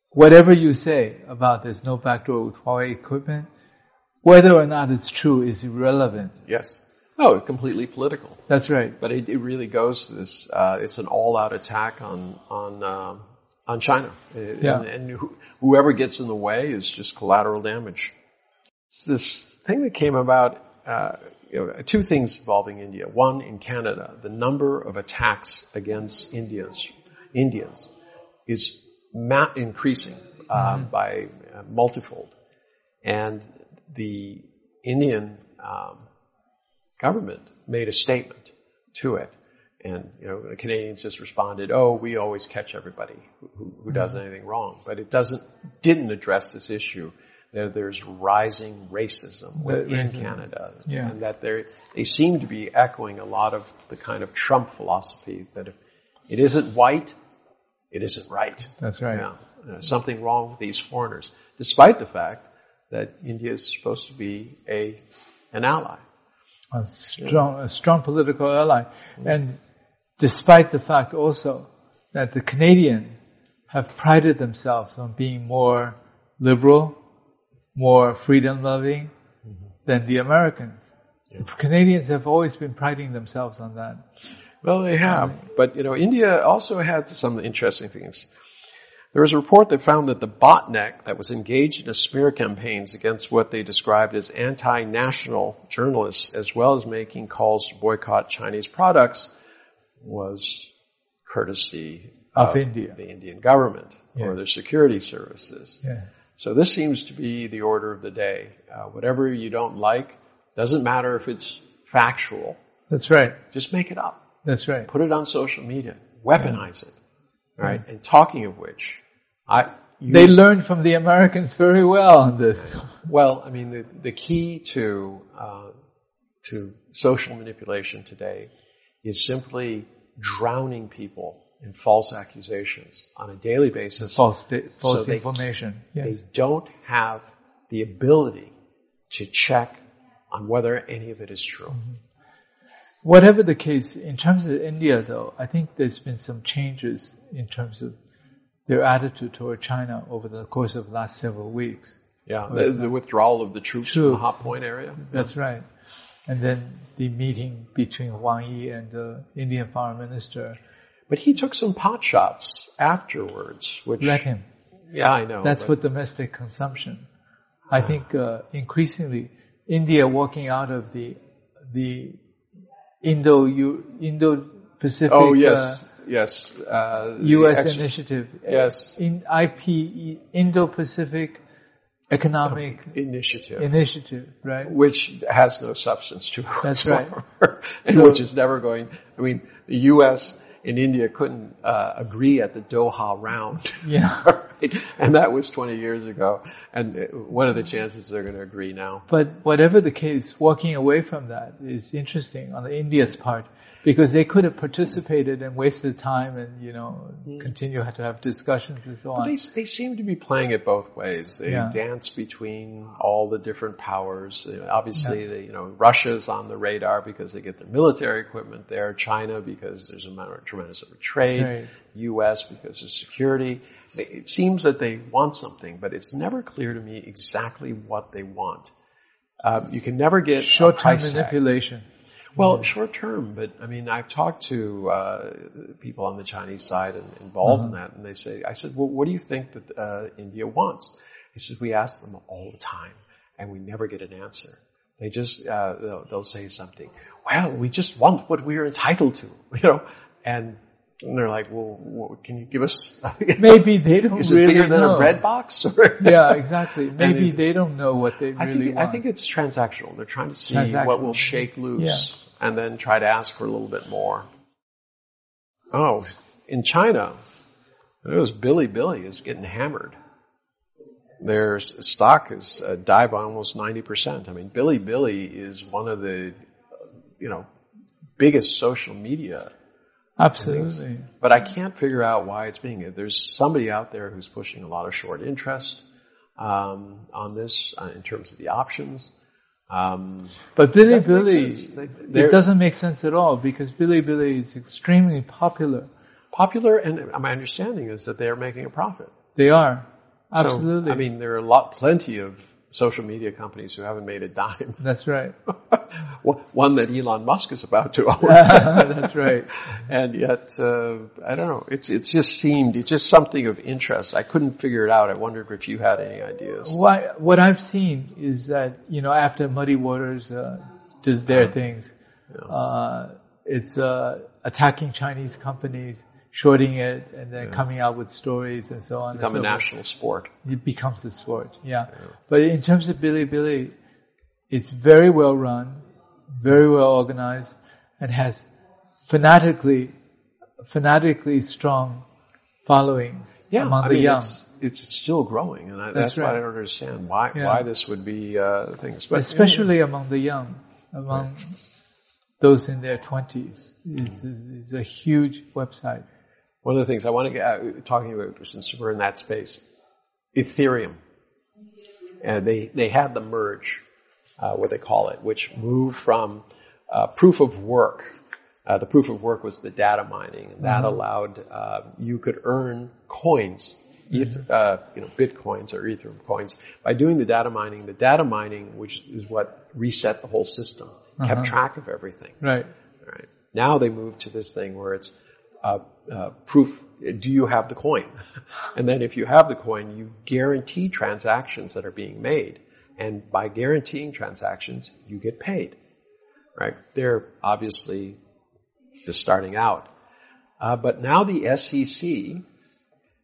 whatever you say about there's no backdoor with Huawei equipment, whether or not it's true is irrelevant. yes. Oh, completely political. That's right. But it, it really goes to this. Uh, it's an all-out attack on on um, on China, Yeah. and, and who, whoever gets in the way is just collateral damage. It's this thing that came about. Uh, you know, two things involving India. One, in Canada, the number of attacks against Indians Indians is ma- increasing uh, by uh, multifold, and the Indian um, government made a statement to it. And, you know, the Canadians just responded, oh, we always catch everybody who, who, does anything wrong. But it doesn't, didn't address this issue that there's rising racism The within racism. Canada. Yeah. And that they seem to be echoing a lot of the kind of Trump philosophy that if it isn't white, it isn't right. That's right. Yeah. Uh, something wrong with these foreigners, despite the fact that India is supposed to be a, an ally. A strong, a strong political ally. And despite the fact also that the Canadian have prided themselves on being more liberal, more freedom loving than the Americans. The Canadians have always been priding themselves on that. Well, they have. But, you know, India also had some interesting things. There was a report that found that the botnet that was engaged in a smear campaigns against what they described as anti-national journalists, as well as making calls to boycott Chinese products, was courtesy Of India. the Indian government or Yeah. their security services. Yeah. So this seems to be the order of the day. Uh, whatever you don't like, doesn't matter if it's factual, That's right. just make it up That's right. put it on social media, weaponize it. All right. And talking of which, I you, They learned from the Americans very well on this. well, I mean, the, the key to uh, to social manipulation today is simply drowning people in false accusations on a daily basis. False, false they- information. Yes. They don't have the ability to check on whether any of it is true. Whatever the case, in terms of India though, I think there's been some changes in terms of their attitude toward China over the course of the last several weeks. Yeah, the, the withdrawal of the troops True. from the hot point area. That's right. And then the meeting between Wang Yi and the Indian foreign minister. But he took some pot shots afterwards, which Let him. Yeah, I know. That's but- for domestic consumption. I think uh, increasingly India walking out of the the Indo Indo Pacific Oh yes, yes. Uh, U.S. ex- initiative. Yes. In IP Indo Pacific Economic initiative, Initiative, right? which has no substance to it That's right. <laughs> So- which is never going. I mean, the U.S. in India couldn't uh, agree at the Doha round. <laughs> Yeah. <laughs> right? And that was 20 years ago. And uh, what are the chances they're going to agree now? But whatever the case, walking away from that is interesting on the India's part because they could have participated and wasted time and, you know, continue to have discussions and so on. They, they seem to be playing it both ways. They Yeah. dance between all the different powers. Obviously, they, you know, Russia's on the radar because they get their military equipment there. China because there's a matter of tremendous amount of trade. Right. U.S. because of security. It seems that they want something, but it's never clear to me exactly what they want. Uh, you can never get Short-term price tag. Well, short term, but I mean, I've talked to uh, people on the Chinese side and involved in that, and they say, I said, well, what do you think that uh, India wants? He says, we ask them all the time, and we never get an answer. They just uh, they'll, they'll say something. Well, we just want what we are entitled to, <laughs> you know, and. And they're like, well, what, can you give us? <laughs> Maybe they don't Is it really bigger than know. a bread box? <laughs> <laughs> Yeah, exactly. Maybe it- they don't know what they I really think, want. I think it's transactional. They're trying to see what will shake loose and then try to ask for a little bit more. Oh, in China, it was Bilibili is getting hammered. Their stock is uh, dive by almost 90%. I mean, Bilibili is one of the, you know, biggest social media Absolutely. but I can't figure out why it's being. There's somebody out there who's pushing a lot of short interest um, on this uh, in terms of the options. Um, But Bilibili. They- it doesn't make sense at all because Bilibili is extremely popular. popular, and my understanding is that they are making a profit. They are. So, Absolutely. I mean, there are a lot, plenty of social media companies who haven't made a dime. That's right. <laughs> <laughs> One that Elon Musk is about to own. <laughs> That's right. and yet, uh, I don't know. It's it's just seemed it's just something of interest. I couldn't figure it out. I wondered if you had any ideas. Why, what I've seen is that, you know, after Muddy Waters uh, did their things, uh, it's uh, attacking Chinese companies, shorting it, and then coming out with stories and so on. Become a so forth. national sport. It becomes a sport, yeah. But in terms of Bilibili, it's very well run, very well organized, and has fanatically, fanatically strong followings among I the mean, young. It's, it's still growing, and I, that's, That's why I don't understand why Yeah. why this would be uh, things. But especially among the young, among those in their twenties. It's, it's, it's a huge website. one of the things I want to get out, talking about since we're in that space, Ethereum, and they they had the merge, uh, what they call it, which moved from uh, proof of work. Uh, the proof of work was the data mining, and that allowed uh, you could earn coins, eth- uh, you know, bitcoins or Ethereum coins by doing the data mining. The data mining, which is what reset the whole system, kept track of everything. Right. Right. Now they move to this thing where it's uh, uh, proof. Do you have the coin? <laughs> and then if you have the coin, you guarantee transactions that are being made, and by guaranteeing transactions, you get paid. Right? They're obviously just starting out, uh, but now the SEC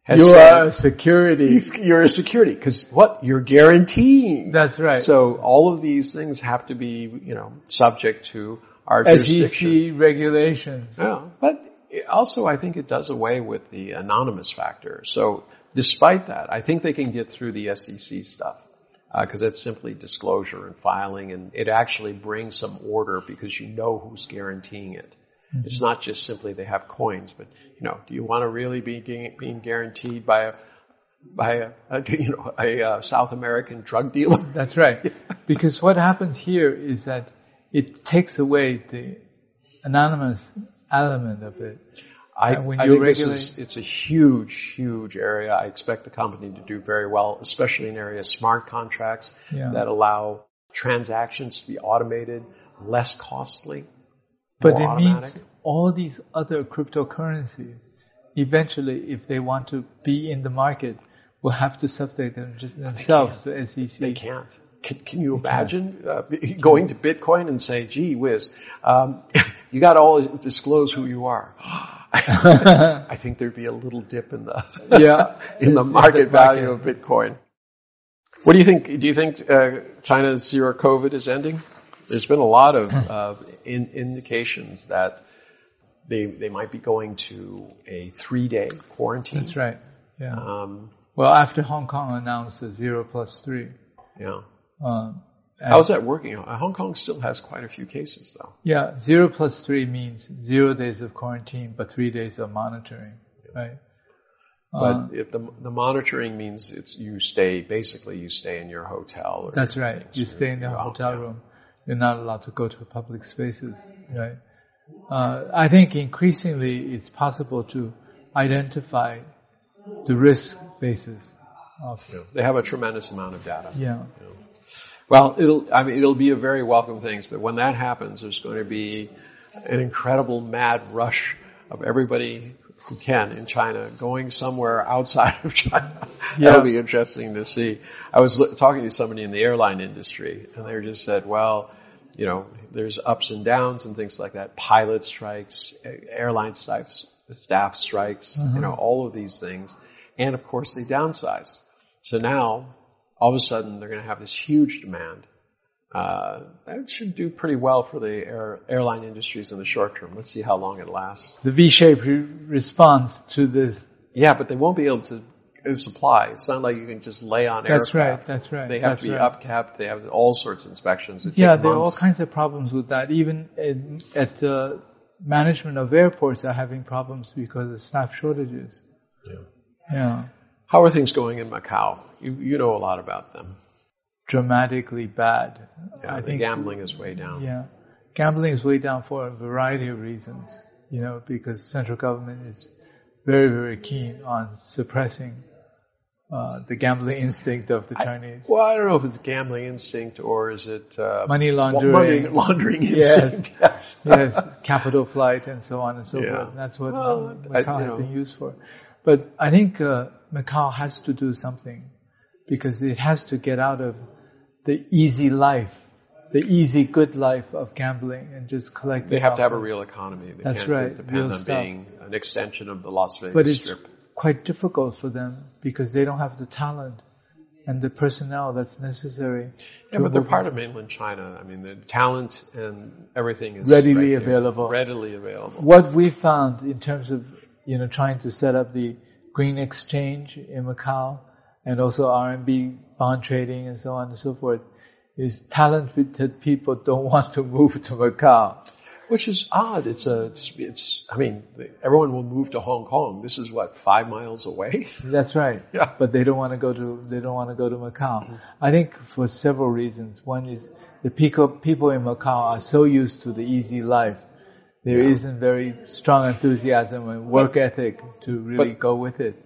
has You are a security. you're a security because what you're guaranteeing. That's right. So all of these things have to be, you know, subject to our. SEC regulations. Yeah, but also I think it does away with the anonymous factor. So despite that, I think they can get through the SEC stuff because it's simply disclosure and filing, and it actually brings some order because you know who's guaranteeing it. It's not just simply they have coins, but you know, do you want to really be gu- being guaranteed by a by a, a <laughs> you know a uh, South American drug dealer? <laughs> That's right. Because what happens here is that it takes away the anonymous element of it. I, I think this is, it's a huge, huge area. I expect the company to do very well, especially in areas smart contracts Yeah. that allow transactions to be automated, less costly, But it automatic. means all these other cryptocurrencies, eventually, if they want to be in the market, will have to subject them just themselves to SEC. They can't. Can, can you imagine uh, going to Bitcoin and say, "Gee whiz, um, <laughs> you got to always disclose who you are." I think there'd be a little dip in the Yeah. <laughs> in the market value of Bitcoin. What do you think? Do you think uh, China's zero COVID is ending? There's been a lot of <laughs> uh, in, indications that they they might be going to a three day quarantine. That's right. Yeah. Um, well, after Hong Kong announced the zero plus three. yeah. Um, How's that working? Hong Kong still has quite a few cases, though. Yeah, zero plus three means zero days of quarantine, but three days of monitoring, right? But Uh, if the the monitoring means it's you stay basically you stay in your hotel. Or that's right. things, You stay in the hotel room. You're not allowed to go to public spaces, right? Uh, I think increasingly it's possible to identify the risk basis of, Yeah. They have a tremendous amount of data. yeah, Well, it'll, I mean, it'll be a very welcome thing, but when that happens, there's going to be an incredible mad rush of everybody who can in China going somewhere outside of <laughs> China. Yeah. That'll be interesting to see. I was lo- talking to somebody in the airline industry and they just said, well, you know, there's ups and downs and things like that. Pilot strikes, airline strikes, staff strikes, you mm-hmm. know, all of these things. And of course they downsized. So now, all of a sudden, they're going to have this huge demand. Uh, that should do pretty well for the air, airline industries in the short term. Let's see how long it lasts. the V-shaped re- response to this. Yeah, but they won't be able to uh, supply. It's not like you can just lay on That's right. aircraft. That's right. They have that's to be right. upkept. They have all sorts of inspections. It Yeah, there are all kinds of problems with that. Even in, at uh, management of airports are having problems because of staff shortages. Yeah. Yeah, How are things going in Macau? You, you know a lot about them. dramatically bad. Yeah, I the think. gambling is way down. Yeah, gambling is way down for a variety of reasons. You know, because central government is very, very keen on suppressing uh, the gambling instinct of the Chinese. Well, I don't know if it's gambling instinct or is it uh, Money laundering. Money laundering instinct. <laughs> Yes. yes, capital flight and so on and so Yeah. forth. That's what Well, um, I- Macau has know. been used for. But I think uh, Macau has to do something because it has to get out of the easy life, the easy good life of gambling and just collect. They have to have a real economy. They That's can't right, depend real on stuff. being an extension of the Las Vegas But it's Strip. quite difficult for them because they don't have the talent and the personnel that's necessary. Yeah, but they're part of mainland China. I mean, the talent and everything is Readily right available. Readily available. What we found in terms of, you know, trying to set up the green exchange in Macau and also RMB bond trading and so on and so forth is talented people don't want to move to Macau. Which is odd. It's a, it's, it's, I mean, everyone will move to Hong Kong. This is what, five miles away? <laughs> That's right. Yeah. But they don't want to go to, they don't want to go to Macau. Mm-hmm. I think for several reasons. One is the people, people in Macau are so used to the easy life. There Yeah. not very strong enthusiasm and work ethic to really but- go with it.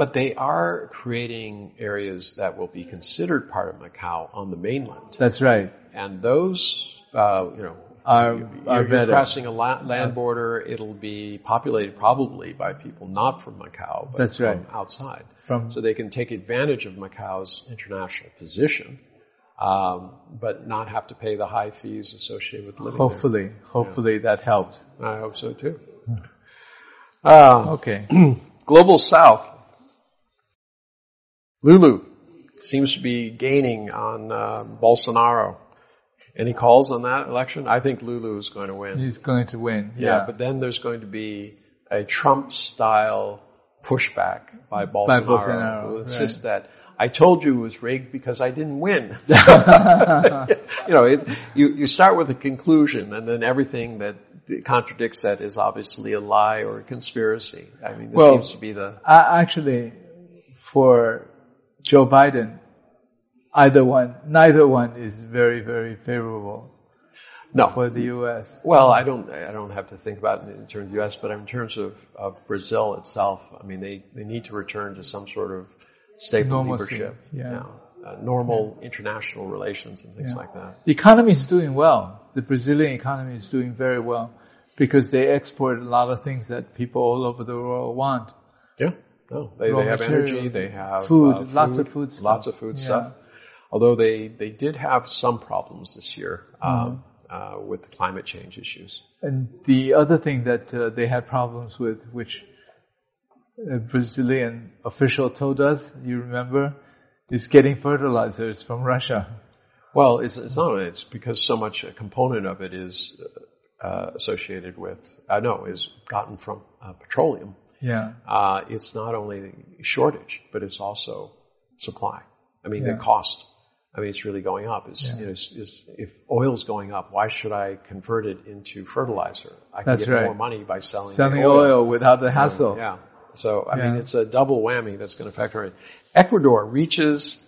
But they are creating areas that will be considered part of Macau on the mainland. That's right. And those, uh, you know, Are, you're, are you're crossing a la- land border. It'll be populated probably by people not from Macau, but That's from right. outside. From So they can take advantage of Macau's international position, um, but not have to pay the high fees associated with living hopefully, hopefully that helps. I hope so too. Uh, Okay. <clears throat> Global South. Lula seems to be gaining on uh, Bolsonaro. Any calls on that election? I think Lula is going to win. He's going to win. Yeah, Yeah. but then there's going to be a Trump-style pushback by Bolsonaro, Bolsonaro, who insists that I told you it was rigged because I didn't win. <laughs> <laughs> you know, it, you you start with a conclusion, and then everything that contradicts that is obviously a lie or a conspiracy. I mean, this Well, seems to be the Uh, actually, for Joe Biden, either one, neither one is very, very favorable no. for the U.S. Well, I don't. I don't have to think about it in terms of the U.S., but in terms of, of Brazil itself, I mean, they, they need to return to some sort of stable leadership, yeah. you know, uh, normal international relations and things Yeah. like that. The economy is doing well. The Brazilian economy is doing very well because they export a lot of things that people all over the world want. Yeah. No, they, they have materials, energy. They have food, uh, lots of food stuff. lots of food Yeah. stuff. Although they they did have some problems this year Mm-hmm. um, uh, with the climate change issues. And the other thing that uh, they had problems with, which a Brazilian official told us, you remember, is getting fertilizers from Russia. Well, it's, it's not. It's because so much a component of it is uh, associated with, uh, no, is gotten from uh, petroleum. Yeah. Uh, it's not only shortage, but it's also supply. I mean, Yeah. the cost. I mean, it's really going up. Is, Yeah. you know, is, if oil's going up, why should I convert it into fertilizer? I can That's get right. more money by selling, the Selling oil without the hassle. yeah. So, I mean, it's a double whammy that's going to affect everything. Ecuador reaches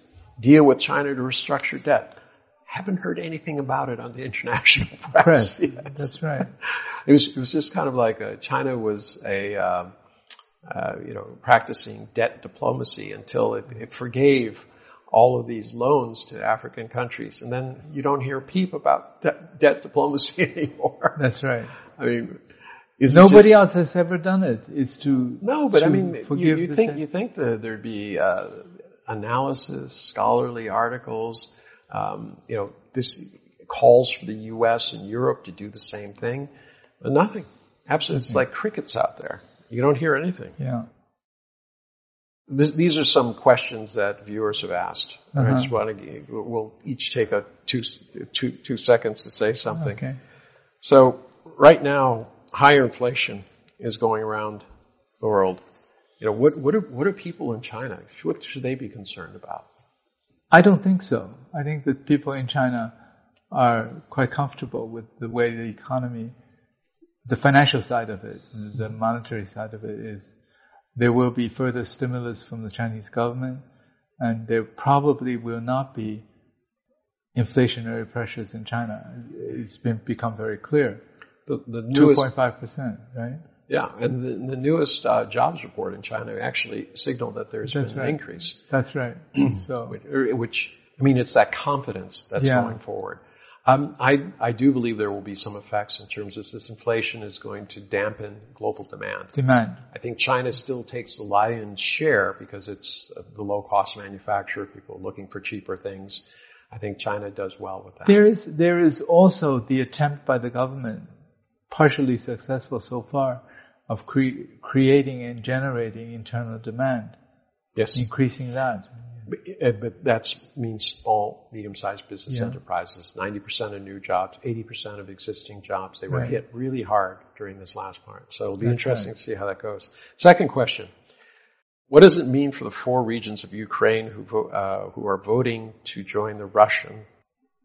deal with China to restructure debt. Haven't heard anything about it on the <laughs> international press. That's right. It was, it was just kind of like uh China was a, um, uh, you know, practicing debt diplomacy until it, it forgave all of these loans to African countries. And then you don't hear peep about debt, debt diplomacy <laughs> anymore. That's right. I mean, is Nobody just- else has ever done it. It's to no, but I mean, you, you think debt. you think that there'd be uh, analysis, scholarly articles. Um, you know, this calls for the U.S. and Europe to do the same thing, but nothing. Absolutely, it's like crickets out there. You don't hear anything. Yeah. This, these are some questions that viewers have asked. I Uh-huh. just want to. We'll each take a two two two seconds to say something. Okay. So right now, higher inflation is going around the world. You know, what what are what are people in China? What should they be concerned about? I don't think so. I think that people in China are quite comfortable with the way the economy, the financial side of it, the monetary side of it is. There will be further stimulus from the Chinese government, and there probably will not be inflationary pressures in China. It's been become very clear. The, the Two newest, point five percent, right? yeah, and the, the newest uh, jobs report in China actually signaled that there's That's been right. an increase. That's right. <clears throat> so which, or- which I mean, it's that confidence that's Yeah. going forward. Um, I I do believe there will be some effects in terms of this inflation is going to dampen global demand. demand. I think China still takes the lion's share because it's uh, the low cost manufacturer, people looking for cheaper things. I think China does well with that. There is there is also the attempt by the government, partially successful so far, of cre- creating and generating internal demand, yes, increasing that. But, uh, that means small, medium-sized business Yeah. enterprises. 90% of new jobs, 80% of existing jobs, they were Right. hit really hard during this last part. So it'll be That's interesting right. to see how that goes. Second question. What does it mean for the four regions of Ukraine who, vo- uh, who are voting to join the Russian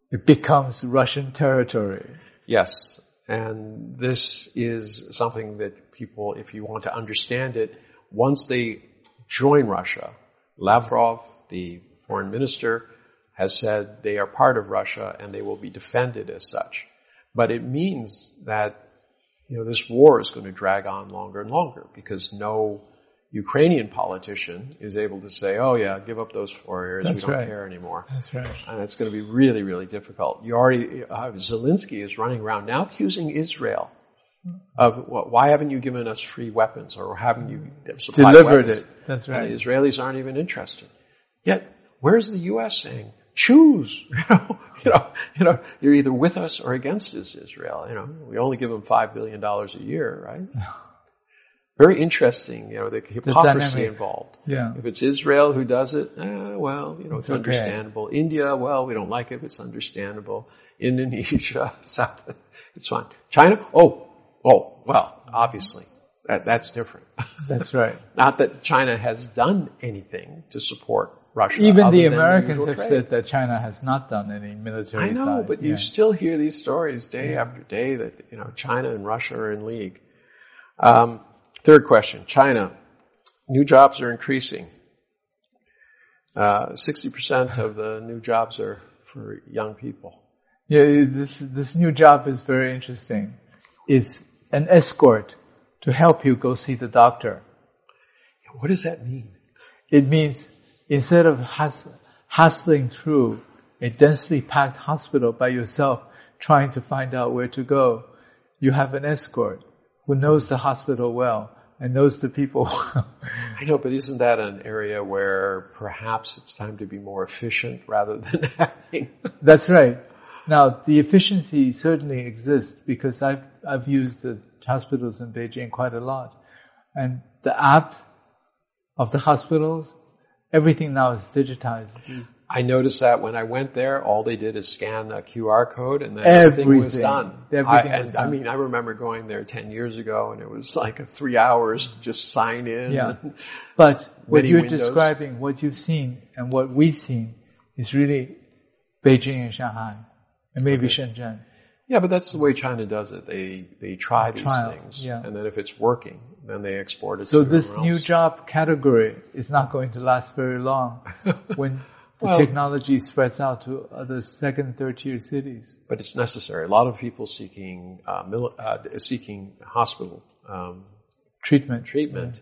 It becomes Russian territory. Yes. And this is something that people, if you want to understand it, once they join Russia, Lavrov, the foreign minister, has said they are part of Russia and they will be defended as such. But it means that, you know, this war is going to drag on longer and longer because no Ukrainian politician is able to say, oh yeah, give up those four areas, That's we don't right. care anymore That's right. and it's going to be really, really difficult. You already, uh, Zelensky is running around now accusing Israel of why haven't you given us free weapons or haven't you supplied Delivered weapons? it. That's And right. the Israelis aren't even interested. Where's the U.S. saying, choose, you <laughs> know, you know, you know, you're either with us or against us, Israel. You know, we only give them five billion dollars a year, right? Very interesting, you know, the hypocrisy dynamics. involved. Yeah. If it's Israel who does it, eh, well, you know, it's, It's okay. understandable. India, well, we don't like it, but it's understandable. Indonesia, <laughs> South, it's fine. China, oh, oh, well, obviously, that, that's different. That's right. <laughs> Not that China has done anything to support Russia. Even the Americans usual have trade. said that China has not done any military I know, side. but Yeah. you still hear these stories day after day that, you know, China and Russia are in league. Um, third question. China. New jobs are increasing. Uh, 60% of the new jobs are for young people. Yeah, this this new job is very interesting. It's an escort to help you go see the doctor. What does that mean? It means instead of hustling through a densely packed hospital by yourself, trying to find out where to go, you have an escort who knows the hospital well and knows the people. <laughs> I know, but isn't that an area where perhaps it's time to be more efficient rather than <laughs> having? That's right. Now, the efficiency certainly exists because I've, I've used the hospitals in Beijing quite a lot. And the app of the hospitals, everything now is digitized. I noticed that when I went there, all they did is scan a QR code and then everything, was done. Everything I, was and I mean, I remember going there 10 years ago and it was like a three hours just sign in. Yeah. <laughs> But what you're windows. describing, what you've seen and what we've seen is really Beijing and Shanghai and maybe Shenzhen. Yeah, but that's the way China does it. They, they try these Trial, things yeah. and then if it's working, then they export it So this new job category is not going to last very long <laughs> when the Well- technology spreads out to other second, third tier cities. but it's necessary. A lot of people seeking, uh, mili- uh, seeking hospital, um, Treatment. treatment,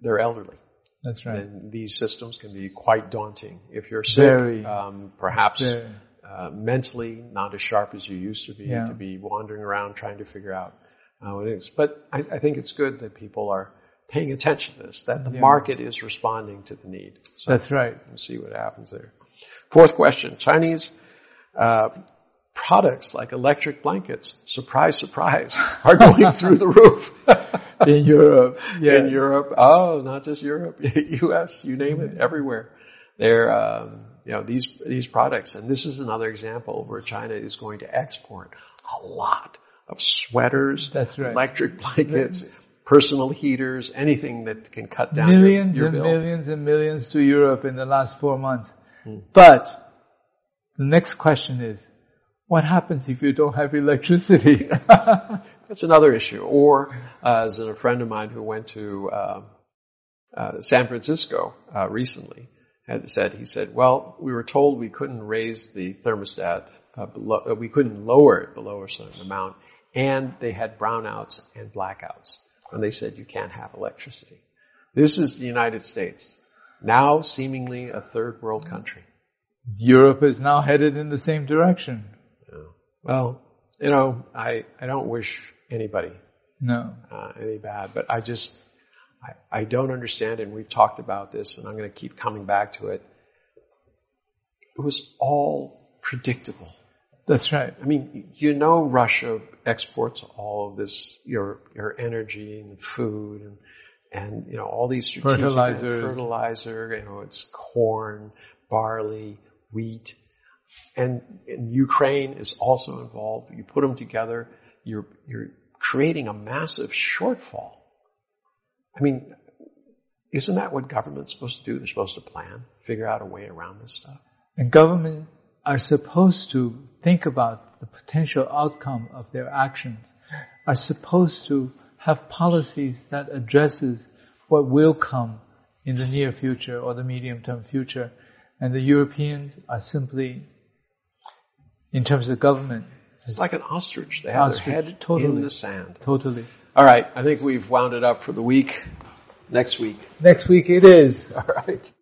they're elderly. That's right. And these systems can be quite daunting. If you're sick, um, perhaps Very. Uh, mentally not as sharp as you used to be, Yeah. to be wandering around trying to figure out how it is. But I, I think it's good that people are paying attention to this, that the Yeah. market is responding to the need. So That's right. we'll see what happens there. Fourth question. Chinese uh, products like electric blankets, surprise, surprise, <laughs> are going through the roof. <laughs> In Europe. <laughs> Yeah. in Europe. Oh, not just Europe, U.S. You name it, everywhere. They're um, you know these these products, and this is another example where China is going to export a lot of sweaters, right. electric blankets, personal heaters, anything that can cut down millions your, and bill. millions and millions to Europe in the last four months. Hmm. But the next question is, what happens if you don't have electricity? <laughs> That's another issue. Or uh, as in a friend of mine who went to uh, uh, San Francisco uh, recently had said, he said, "Well, we were told we couldn't raise the thermostat uh, below, uh, we couldn't lower it below a certain amount, and they had brownouts and blackouts, and they said you can't have electricity." This is the United States, now seemingly a third world country. Europe is now headed in the same direction. Well, you know, I I don't wish anybody No. uh, any bad, but I just, I, I don't understand, and we've talked about this, and I'm going to keep coming back to it. It was all predictable. That's right. I mean, you know, Russia exports all of this, your your energy and food and and you know all these strategic Fertilizers. fertilizer. You know, it's corn, barley, wheat, and, and Ukraine is also involved. You put them together, you're you're creating a massive shortfall. I mean, isn't that what government's supposed to do? They're supposed to plan, figure out a way around this stuff. And government are supposed to think about the potential outcome of their actions, are supposed to have policies that addresses what will come in the near future or the medium term future. And the Europeans are simply, in terms of government, It's like an ostrich. They have Ostrich, their head totally. in the sand. totally. All right. I think we've wound it up for the week. Next week. Next week it is. <laughs> All right.